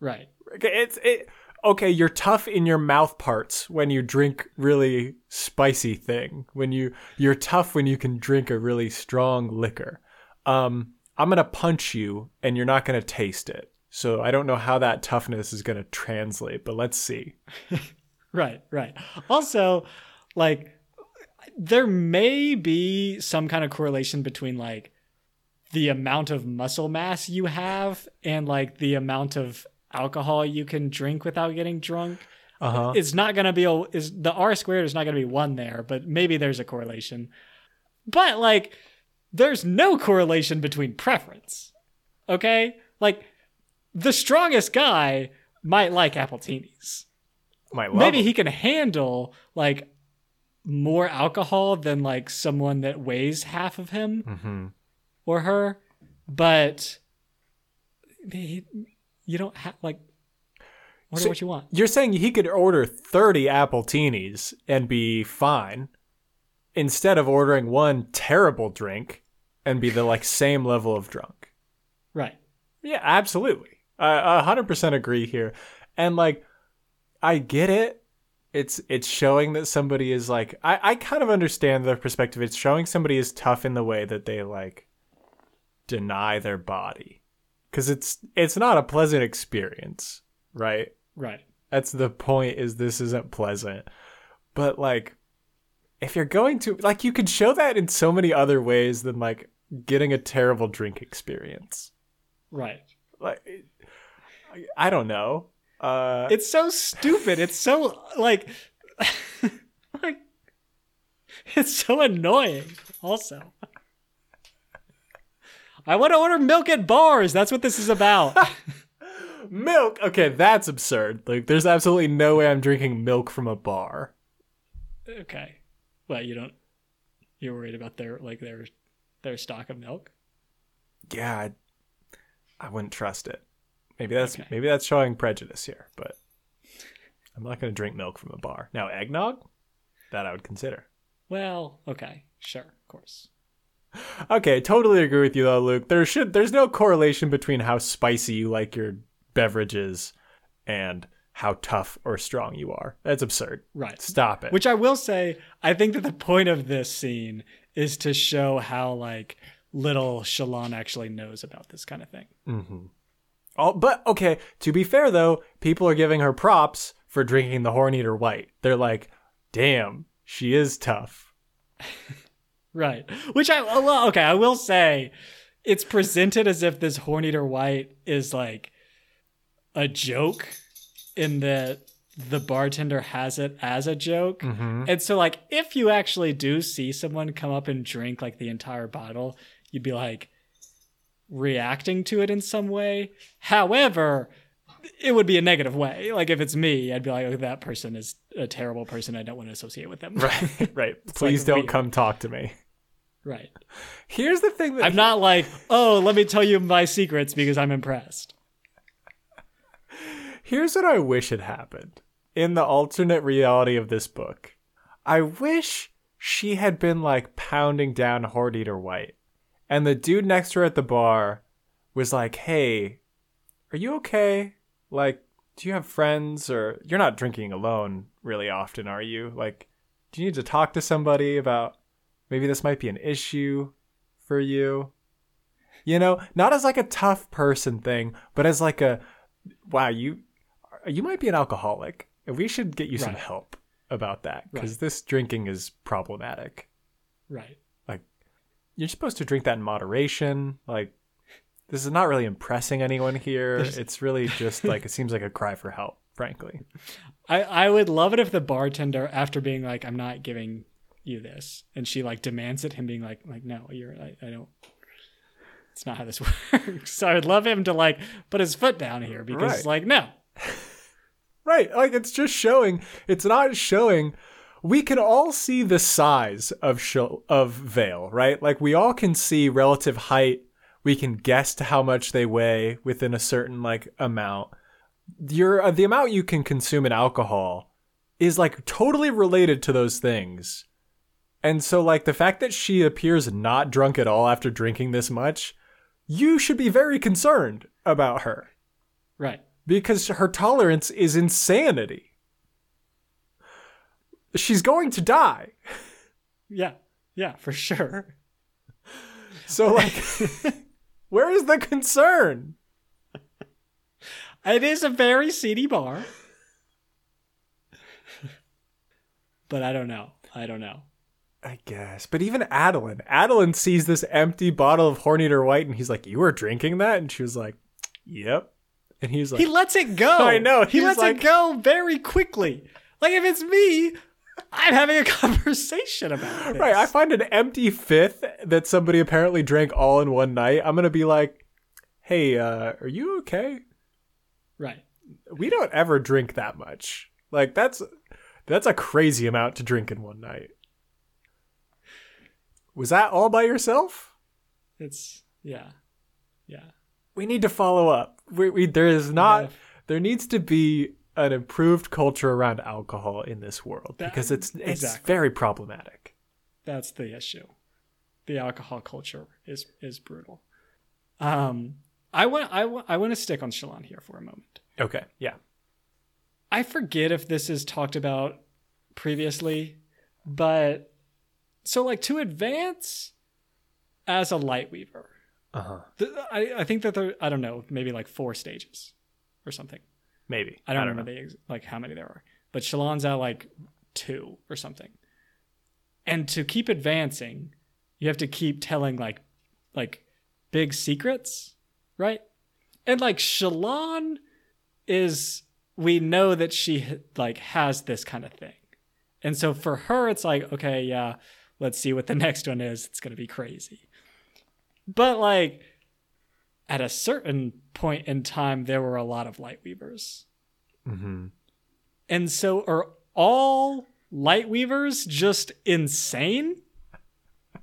Speaker 1: Right.
Speaker 2: It's it. Okay, you're tough in your mouth parts when you drink really spicy thing. When you you're tough when you can drink a really strong liquor. Um, I'm gonna punch you and you're not gonna taste it. So I don't know how that toughness is gonna translate, but let's see.
Speaker 1: Right, right. Also, like there may be some kind of correlation between like the amount of muscle mass you have and like the amount of alcohol you can drink without getting drunk.
Speaker 2: Uh huh.
Speaker 1: It's not going to be a is the R squared is not going to be 1 there, but maybe there's a correlation. But like there's no correlation between preference. Okay? Like the strongest guy might like appletinis
Speaker 2: Might love
Speaker 1: maybe he can handle like more alcohol than like someone that weighs half of him
Speaker 2: Mhm.
Speaker 1: or her but he- you don't have like order
Speaker 2: So-
Speaker 1: what you want
Speaker 2: You're saying he could order 30 appletinis and be fine instead of ordering one terrible drink and be the like same level of drunk.
Speaker 1: right
Speaker 2: Yeah, absolutely. I a 100% agree here. And like I get it. It's it's showing that somebody is like I I kind of understand their perspective. It's showing somebody is tough in the way that they like deny their body. Cuz it's it's not a pleasant experience, right?
Speaker 1: right
Speaker 2: That's the point is this isn't pleasant. But like if you're going to like you could show that in so many other ways than like getting a terrible drink experience.
Speaker 1: right
Speaker 2: Like I, I don't know. Uh
Speaker 1: it's so stupid it's so like like it's so annoying also I want to order milk at bars. That's what this is about.
Speaker 2: milk. Okay, that's absurd. Like there's absolutely no way I'm drinking milk from a bar.
Speaker 1: Okay. Well, you don't. You're worried about their like their their stock of milk.
Speaker 2: Yeah, I, I wouldn't trust it. Maybe that's
Speaker 1: Okay.
Speaker 2: maybe that's showing prejudice here, but I'm not going to drink milk from a bar. Now, eggnog? That I would consider.
Speaker 1: Well, okay, sure, of course.
Speaker 2: Okay, totally agree with you though, Luke. There should there's no correlation between how spicy you like your beverages and how tough or strong you are. That's absurd.
Speaker 1: Right.
Speaker 2: Stop it.
Speaker 1: Which I will say, I think that the point of this scene is to show how like little Shallan actually knows about this kind of thing.
Speaker 2: Mm-hmm. Oh, but okay. To be fair though, people are giving her props for drinking the Horneater White. They're like, "Damn, she is tough."
Speaker 1: Right. Which I well, okay, I will say it's presented as if this Horneater White is like a joke in that the bartender has it as a joke.
Speaker 2: Mm-hmm.
Speaker 1: And so like if you actually do see someone come up and drink like the entire bottle, you'd be like reacting to it in some way. However, it would be a negative way. Like if it's me, I'd be like, oh, that person is a terrible person. I don't want to associate with them.
Speaker 2: Right, right. Please don't
Speaker 1: weird.
Speaker 2: come talk to me.
Speaker 1: Right.
Speaker 2: Here's the thing that
Speaker 1: I'm not like, oh, let me tell you my secrets because I'm impressed.
Speaker 2: Here's what I wish had happened in the alternate reality of this book. I wish she had been like pounding down Horneater White, and the dude next to her at the bar was like, "Hey, are you okay? Like, do you have friends, or you're not drinking alone really often, are you? Like, do you need to talk to somebody about maybe this might be an issue for you?" You know, not as like a tough person thing, but as like a, wow, you you might be an alcoholic, and we should get you some help about that because
Speaker 1: Right.
Speaker 2: this drinking is problematic.
Speaker 1: Right.
Speaker 2: Like you're supposed to drink that in moderation. Like, this is not really impressing anyone here.
Speaker 1: There's-
Speaker 2: It's really just like it seems like a cry for help, frankly.
Speaker 1: I, I would love it if the bartender, after being like, I'm not giving you this, and she like demands it, him being like, like, no, you're, I, I don't. It's not how this works. So I would love him to like put his foot down here because
Speaker 2: Right.
Speaker 1: like, no,
Speaker 2: Right. Like it's just showing. It's not showing. We can all see the size of show, of veil right? Like we all can see relative height. We can guess to how much they weigh within a certain like amount. Your uh, the amount you can consume in alcohol is like totally related to those things. And so like the fact that she appears not drunk at all after drinking this much, you should be very concerned about her
Speaker 1: right.
Speaker 2: because her tolerance is insanity. She's going to die.
Speaker 1: Yeah. Yeah, for sure.
Speaker 2: So, like, where is the concern?
Speaker 1: It is a very seedy bar. but I don't know. I don't know.
Speaker 2: I guess. But even Adolin, Adolin sees this empty bottle of Horn Eater White and he's like, You were drinking that? And she was like, Yep. And he's like,
Speaker 1: He lets it go.
Speaker 2: I know,
Speaker 1: He
Speaker 2: he's
Speaker 1: lets
Speaker 2: like-
Speaker 1: it go very quickly. Like if it's me, I'm having a conversation about this.
Speaker 2: Right. I find an empty fifth that somebody apparently drank all in one night. I'm going to be like, Hey, uh, are you okay?
Speaker 1: right.
Speaker 2: we don't ever drink that much. Like that's that's a crazy amount to drink in one night. Was that all by yourself?
Speaker 1: It's yeah. Yeah.
Speaker 2: We need to follow up. We, we there is not
Speaker 1: gotta-
Speaker 2: there needs to be an improved culture around alcohol in this world
Speaker 1: That-
Speaker 2: because it's it's
Speaker 1: exactly.
Speaker 2: very problematic.
Speaker 1: That's the issue. The alcohol culture is is brutal. Um I want I want I want to stick on Shallan here for a moment.
Speaker 2: Okay, yeah.
Speaker 1: I forget if this is talked about previously, but so like to advance as a Lightweaver,
Speaker 2: Uh-huh.
Speaker 1: th- I, I think that there I don't know maybe like four stages or something.
Speaker 2: Maybe.
Speaker 1: I don't,
Speaker 2: know.
Speaker 1: remember the ex- like how many there are, but Shallan's at like two or something. And to keep advancing, you have to keep telling like like big secrets, right? And like Shallan is we know that she like has this kind of thing. And so for her it's like okay, yeah, let's see what the next one is. It's going to be crazy. But like at a certain point in time there were a lot of Lightweavers.
Speaker 2: Mhm.
Speaker 1: And so are all Lightweavers just insane?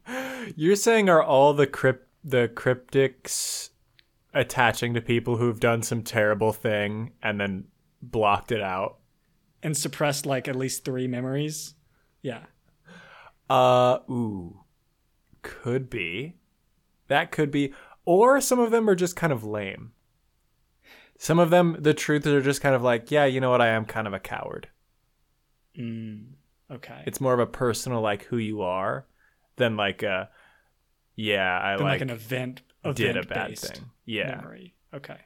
Speaker 2: You're saying are all the crypt the cryptics attaching to people who've done some terrible thing and then blocked it out?
Speaker 1: And suppressed like at least three memories? Yeah.
Speaker 2: Uh, ooh, could be. That could be. Or some of them are just kind of lame. Some of them, the truth are just kind of like, yeah, you know what? I am kind of a coward.
Speaker 1: Mm, okay.
Speaker 2: It's more of a personal, like, who you are than like a, yeah, I like,
Speaker 1: like, an event
Speaker 2: did a bad thing. Yeah.
Speaker 1: memory. Okay.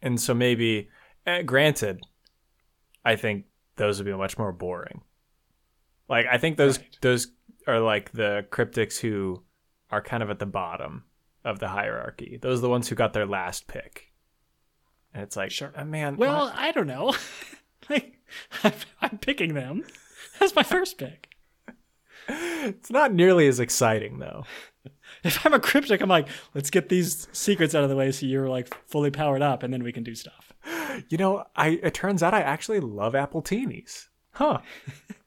Speaker 2: And so maybe, eh, granted, I think those would be much more boring. Like, I think those,
Speaker 1: Right.
Speaker 2: those are like the cryptics who are kind of at the bottom of the hierarchy. Those are the ones who got their last pick. And it's like,
Speaker 1: Sure.
Speaker 2: oh, man,
Speaker 1: Well,
Speaker 2: what?
Speaker 1: I don't know. like I'm, I'm picking them. That's my first pick.
Speaker 2: it's not nearly as exciting though.
Speaker 1: If I'm a cryptic, I'm like, let's get these secrets out of the way so you're like fully powered up and then we can do stuff.
Speaker 2: You know, I it turns out I actually love appletinis. Huh.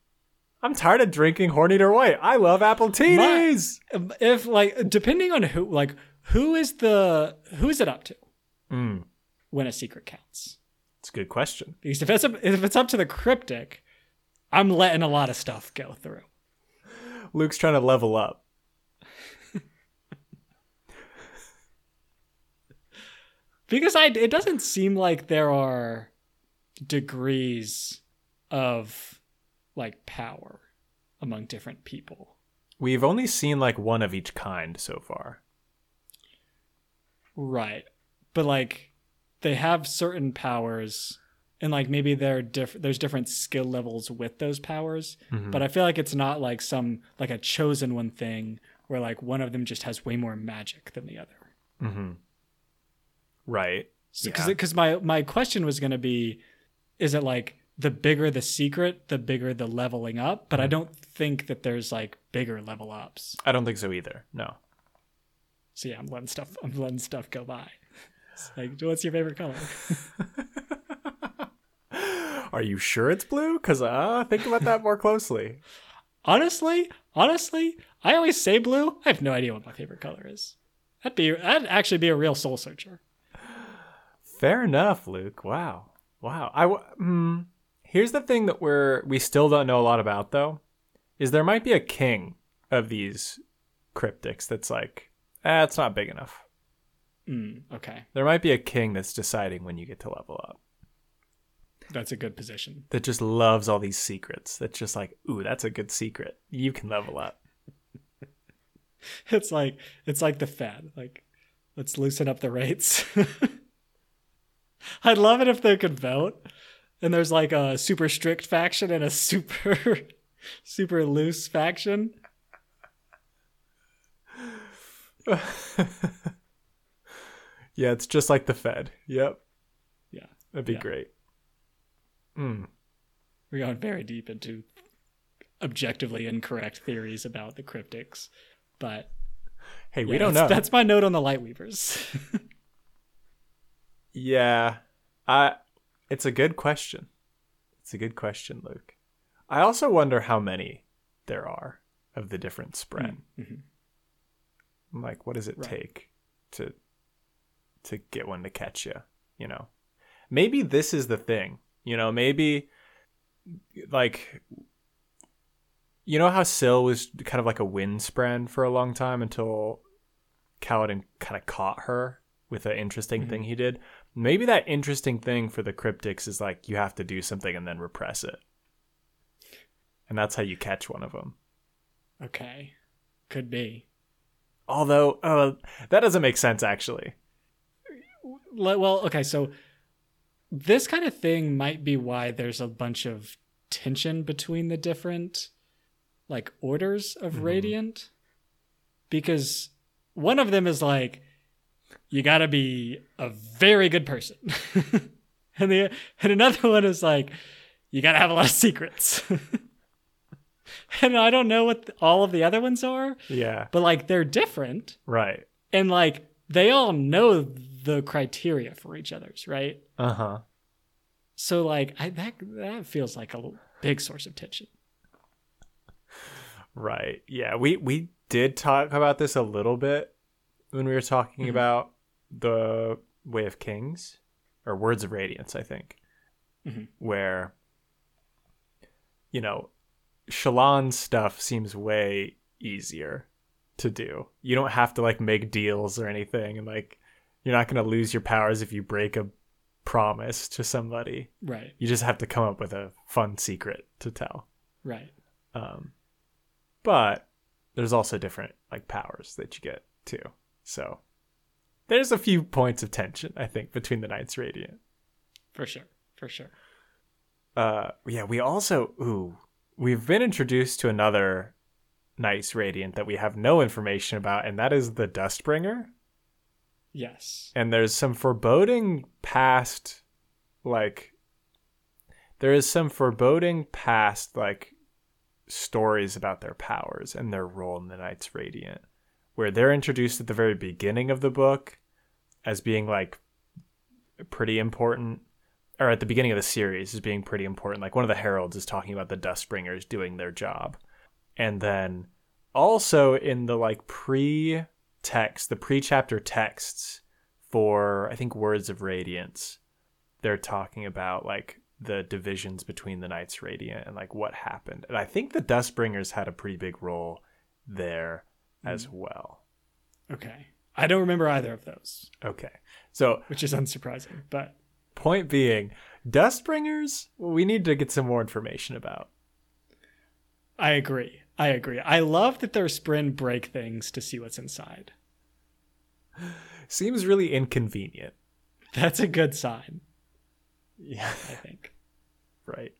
Speaker 2: I'm tired of drinking Horneater White. I love appletinis.
Speaker 1: If like depending on who like who is the who is it up to
Speaker 2: Mm,
Speaker 1: when a secret counts?
Speaker 2: it's a good question.
Speaker 1: Because if it's up, if it's up to the cryptic, I'm letting a lot of stuff go through.
Speaker 2: Luke's trying to level up.
Speaker 1: Because I it doesn't seem like there are degrees of like power among different people.
Speaker 2: We've only seen like one of each kind so far.
Speaker 1: Right. But like they have certain powers and like maybe there diff- there's different skill levels with those powers, but I feel like it's not like some like a chosen one thing where like one of them just has way more magic than the other.
Speaker 2: Mm-hmm. Right.
Speaker 1: because
Speaker 2: Yeah.
Speaker 1: because my my question was going to be is it like the bigger the secret the bigger the leveling up but i don't think that there's like bigger level ups
Speaker 2: I don't think so either. No.
Speaker 1: so yeah i'm letting stuff i'm letting stuff go by it's like what's your favorite color
Speaker 2: Are you sure it's blue? Because uh, think about that more closely.
Speaker 1: honestly honestly i always say blue i have no idea what my favorite color is that'd be that'd actually be a real soul searcher
Speaker 2: Fair enough, Luke. Wow. Wow. I w- hmm. Here's the thing that we're we still don't know a lot about though, is there might be a king of these cryptics that's like, eh, it's not big enough.
Speaker 1: mm, okay
Speaker 2: There might be a king that's deciding when you get to level up.
Speaker 1: that's a good position
Speaker 2: That just loves all these secrets. That's just like, ooh, that's a good secret. You can level up.
Speaker 1: it's like it's like the fed like let's loosen up the rates i'd love it if they could vote and there's like a super strict faction and a super super loose faction
Speaker 2: Yeah, it's just like the Fed. Yep.
Speaker 1: yeah
Speaker 2: That'd be
Speaker 1: Yeah.
Speaker 2: great. Mm.
Speaker 1: we're going very deep into objectively incorrect theories about the cryptics but
Speaker 2: Hey, we
Speaker 1: yeah,
Speaker 2: don't know.
Speaker 1: that's, that's my note on the Lightweavers
Speaker 2: Yeah. I it's a good question. It's a good question, Luke. I also wonder how many there are of the different spren.
Speaker 1: Mhm.
Speaker 2: Like what does it
Speaker 1: Right.
Speaker 2: take to to get one to catch you, you know? Maybe this is the thing. You know, maybe like you know how Syl was kind of like a windspren for a long time until Kaladin kind of caught her with an interesting thing he did. Maybe that interesting thing for the cryptics is like you have to do something and then repress it. And that's how you catch one of them.
Speaker 1: okay could be
Speaker 2: Although, uh, that doesn't make sense actually.
Speaker 1: Well okay so this kind of thing might be why there's a bunch of tension between the different like orders of radiant because one of them is like you got to be a very good person. And the and another one is like you got to have a lot of secrets. And i don't know what all of the other ones are
Speaker 2: Yeah,
Speaker 1: but like they're different.
Speaker 2: Right.
Speaker 1: and like they all know the criteria for each other's right?
Speaker 2: Uh huh.
Speaker 1: so like I, that that feels like a big source of tension.
Speaker 2: Right. Yeah, we we did talk about this a little bit when we were talking about the Way of Kings or Words of Radiance, I think,
Speaker 1: Mhm.
Speaker 2: where you know Shallan's stuff seems way easier to do. You don't have to like make deals or anything, and like you're not gonna lose your powers if you break a promise to somebody.
Speaker 1: right
Speaker 2: You just have to come up with a fun secret to tell.
Speaker 1: right
Speaker 2: Um, but there's also different like powers that you get too. So there's a few points of tension, I think, between the Knights Radiant.
Speaker 1: for sure for sure
Speaker 2: Uh, yeah, we also ooh, we've been introduced to another Knights Radiant that we have no information about, and that is the Dustbringer.
Speaker 1: yes
Speaker 2: And there's some foreboding past, like there is some foreboding past like stories about their powers and their role in the Knights Radiant, where they're introduced at the very beginning of the book as being like pretty important, or at the beginning of the series as being pretty important. Like one of the heralds is talking about the Dustbringers doing their job. And then also in the like pre text, the pre chapter texts for I think Words of Radiance, they're talking about like the divisions between the Knights Radiant and like what happened. And I think the Dustbringers had a pretty big role there hmm. as well.
Speaker 1: Okay. I don't remember either of those,
Speaker 2: Okay. So
Speaker 1: which is unsurprising, but
Speaker 2: point being, Dustbringers, we need to get some more information about.
Speaker 1: I agree. I agree. I love that they're spren break things to see what's inside.
Speaker 2: Seems really inconvenient.
Speaker 1: That's a good sign,
Speaker 2: Yeah.
Speaker 1: I think.
Speaker 2: Right.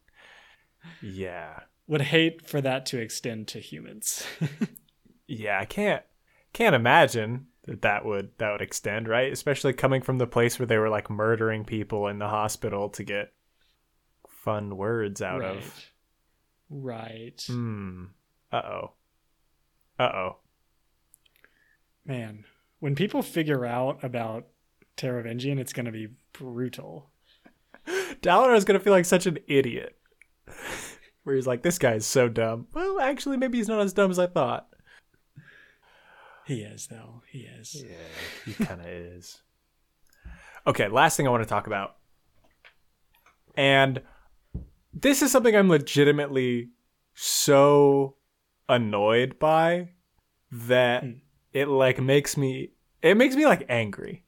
Speaker 2: Yeah.
Speaker 1: Would hate for that to extend to humans.
Speaker 2: Yeah, I can't can't imagine that that would that would extend, right? Especially coming from the place where they were like murdering people in the hospital to get fun words out
Speaker 1: right.
Speaker 2: of.
Speaker 1: Right.
Speaker 2: Hmm. Uh-oh. Uh-oh.
Speaker 1: Man, when people figure out about Taravangian, it's going to be brutal.
Speaker 2: Dalinar is going to feel like such an idiot. Where he's like, this guy is so dumb. Well, actually, maybe he's not as dumb as I thought.
Speaker 1: He is, though. He is.
Speaker 2: Yeah, he kind of is. Okay, last thing I want to talk about. And this is something I'm legitimately so annoyed by that
Speaker 1: Hmm.
Speaker 2: it like makes me it makes me like angry.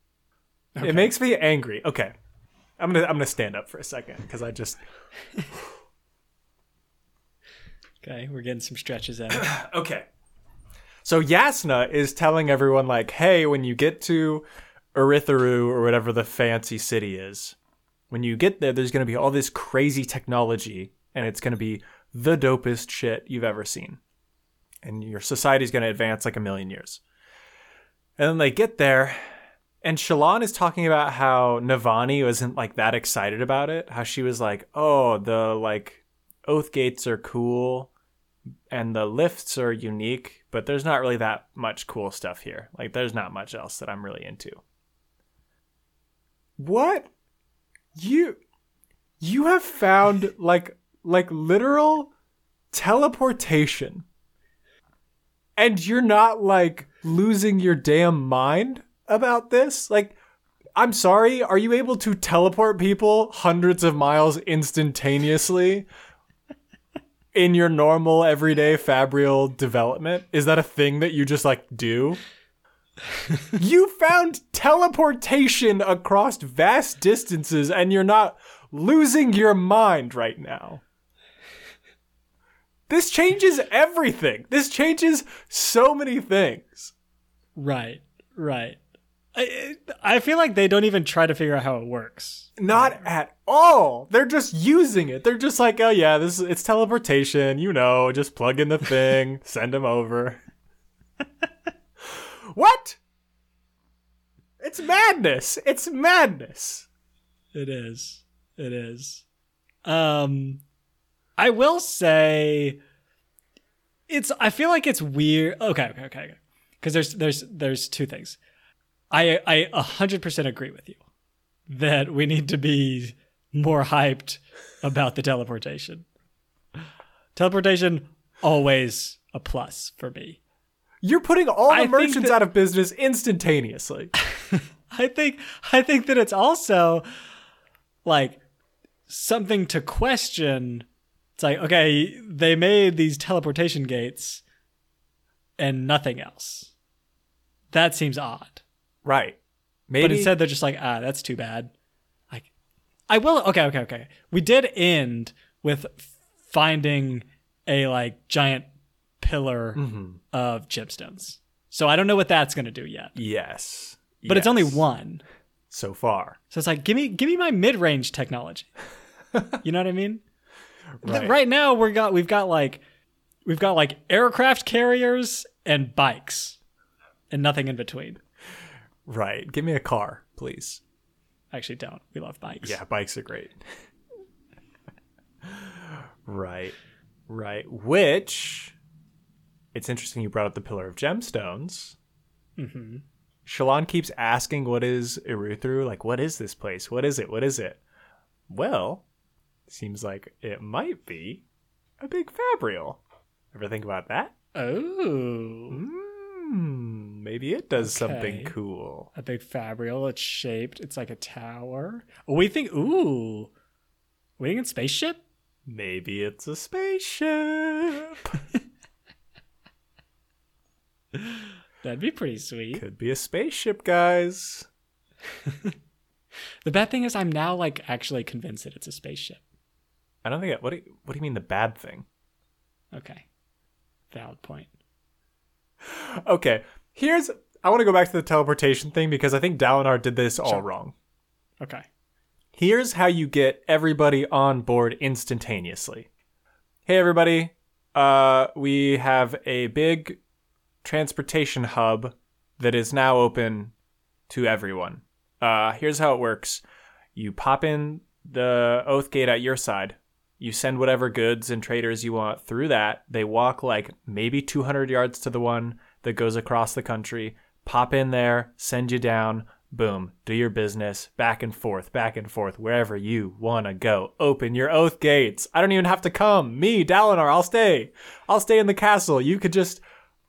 Speaker 1: Okay.
Speaker 2: It makes me angry. Okay. I'm going to I'm going to stand up for a second cuz I just
Speaker 1: Okay, we're getting some stretches out.
Speaker 2: Okay. So Jasnah is telling everyone like, "Hey, when you get to Urithiru or whatever the fancy city is, when you get there, there's going to be all this crazy technology, and it's going to be the dopest shit you've ever seen, and your society's going to advance like a million years." And then they get there, and Shallan is talking about how Navani wasn't like that excited about it. How she was like, "Oh, the like Oathgates are cool." and the lifts are unique, but there's not really that much cool stuff here. Like there's not much else that I'm really into. What? You you have found like like literal teleportation. And you're not like losing your damn mind about this? Like I'm sorry, are you able to teleport people hundreds of miles instantaneously? In your normal everyday fabrial development? Is that a thing that you just like do? you found teleportation across vast distances and you're not losing your mind right now. This changes everything. This changes so many things.
Speaker 1: right, right. I, I feel like they don't even try to figure out how it works.
Speaker 2: Not at all. They're just using it. They're just like, oh yeah, this it's teleportation. You know, just plug in the thing, send them over. what? It's madness. It's madness.
Speaker 1: It is. It is. Um I will say it's I feel like it's weird. Okay, okay, okay. okay. Cuz there's there's there's two things. I I 100% agree with you that we need to be more hyped about the teleportation. Teleportation always a plus for me.
Speaker 2: You're putting all the
Speaker 1: I
Speaker 2: merchants
Speaker 1: that-
Speaker 2: out of business instantaneously.
Speaker 1: I think I think that it's also like something to question. It's like, okay, they made these teleportation gates and nothing else. That seems odd.
Speaker 2: Right. Maybe
Speaker 1: But instead they're just like, ah, that's too bad. Like I will okay, okay, okay. We did end with finding a like giant pillar
Speaker 2: Mm-hmm.
Speaker 1: of gemstones. So I don't know what that's gonna do yet.
Speaker 2: yes.
Speaker 1: But it's only one.
Speaker 2: so far.
Speaker 1: So it's like, give me, give me my mid-range technology. you know what I mean?
Speaker 2: Right.
Speaker 1: Right now, we got, we've got like, we've got like aircraft carriers and bikes, and nothing in between.
Speaker 2: Right. Give me a car, please.
Speaker 1: Actually, don't. We love bikes.
Speaker 2: Yeah, bikes are great. right. Right. Which it's interesting you brought up the pillar of gemstones.
Speaker 1: hmm
Speaker 2: Shallan keeps asking what is Urithiru? Like, what is this place? What is it? What is it? Well, seems like it might be a big fabrial. Ever think about that?
Speaker 1: Oh.
Speaker 2: Mm, maybe it does something cool.
Speaker 1: A big fabrial. It's shaped. It's like a tower. We think. Ooh. We thinking spaceship?
Speaker 2: Maybe it's a spaceship.
Speaker 1: That'd be pretty sweet.
Speaker 2: Could be a spaceship, guys.
Speaker 1: The bad thing is, I'm now like actually convinced that it's a spaceship.
Speaker 2: I don't think. It, what do you, What do you mean the bad thing?
Speaker 1: Okay. Valid point.
Speaker 2: Okay, here's. I want to go back to the teleportation thing because I think Dalinar did this all wrong.
Speaker 1: Okay.
Speaker 2: Here's how you get everybody on board instantaneously. Hey everybody, uh, we have a big transportation hub that is now open to everyone. Uh, here's how it works: you pop in the Oathgate at your side. You send whatever goods and traders you want through that. They walk like maybe 200 yards to the one that goes across the country. Pop in there, send you down. Boom. Do your business. Back and forth, back and forth, wherever you want to go. Open your Oathgates. I don't even have to come. Me, Dalinar, I'll stay. I'll stay in the castle. You could just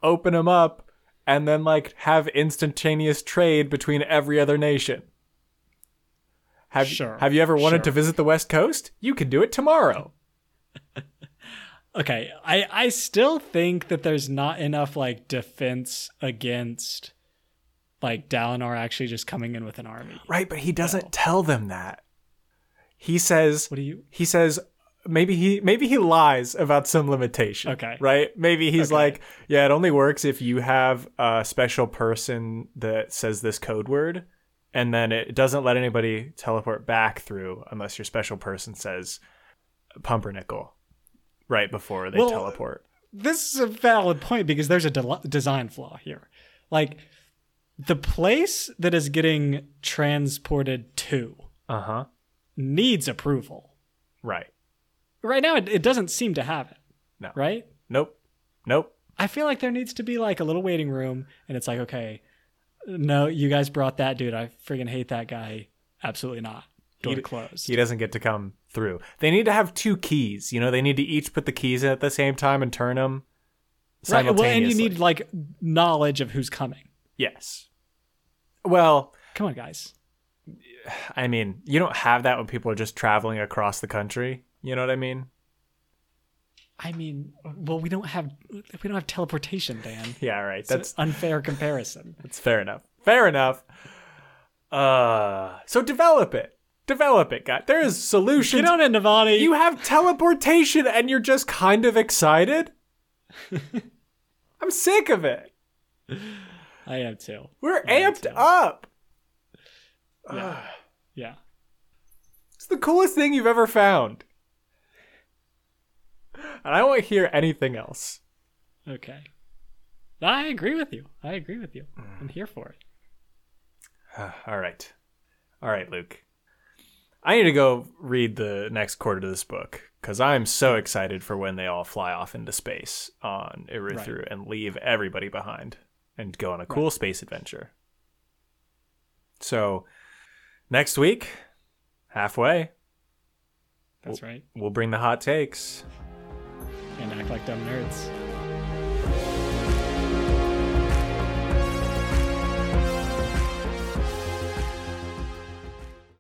Speaker 2: open them up and then like have instantaneous trade between every other nation. Have,
Speaker 1: Sure,
Speaker 2: have you ever wanted
Speaker 1: sure.
Speaker 2: to visit the West Coast? You can do it tomorrow.
Speaker 1: Okay. I I still think that there's not enough like defense against like Dalinar actually just coming in with an army.
Speaker 2: Right, but he doesn't tell them that. He says
Speaker 1: What do you?
Speaker 2: he says maybe he maybe he lies about some limitation.
Speaker 1: Okay.
Speaker 2: Right? Maybe he's
Speaker 1: Okay.
Speaker 2: like, yeah, it only works if you have a special person that says this code word and then it doesn't let anybody teleport back through unless your special person says pumpernickel right before they
Speaker 1: Well,
Speaker 2: teleport.
Speaker 1: This is a valid point because there's a de- design flaw here. Like the place that is getting transported to
Speaker 2: Uh-huh.
Speaker 1: needs approval.
Speaker 2: Right.
Speaker 1: Right now, it, it doesn't seem to have it.
Speaker 2: No.
Speaker 1: Right?
Speaker 2: Nope. Nope.
Speaker 1: I feel like there needs to be like a little waiting room, and it's like, okay, no, you guys brought that dude. I friggin' hate that guy. Absolutely not. Door
Speaker 2: He-
Speaker 1: closed.
Speaker 2: He doesn't get to come through. They need to have two keys. You know, they need to each put the keys in at the same time and turn them
Speaker 1: right. Well,
Speaker 2: simultaneously.
Speaker 1: and you need like knowledge of who's coming.
Speaker 2: yes. Well,
Speaker 1: Come on, guys.
Speaker 2: I mean, you don't have that when people are just traveling across the country. You know what I mean?
Speaker 1: I mean, well, we don't have we don't have teleportation, Dan.
Speaker 2: Yeah, right. That's
Speaker 1: unfair comparison.
Speaker 2: that's fair enough. Fair enough. Uh, so develop it. Develop it, guys. There is solutions.
Speaker 1: Get on it, Navani.
Speaker 2: you have teleportation and you're just kind of excited. I'm sick of it.
Speaker 1: I am too.
Speaker 2: We're
Speaker 1: I
Speaker 2: amped
Speaker 1: too.
Speaker 2: up.
Speaker 1: Yeah. Yeah.
Speaker 2: It's the coolest thing you've ever found. And I don't want to hear anything else.
Speaker 1: Okay. I agree with you. I agree with you. I'm here for it.
Speaker 2: All right. All right, Luke. I need to go read the next quarter of this book because I'm so excited for when they all fly off into space on Urithiru and leave everybody behind and go on a cool space adventure. So, next week, halfway,
Speaker 1: That's right.
Speaker 2: we'll bring the hot takes.
Speaker 1: And act like dumb nerds.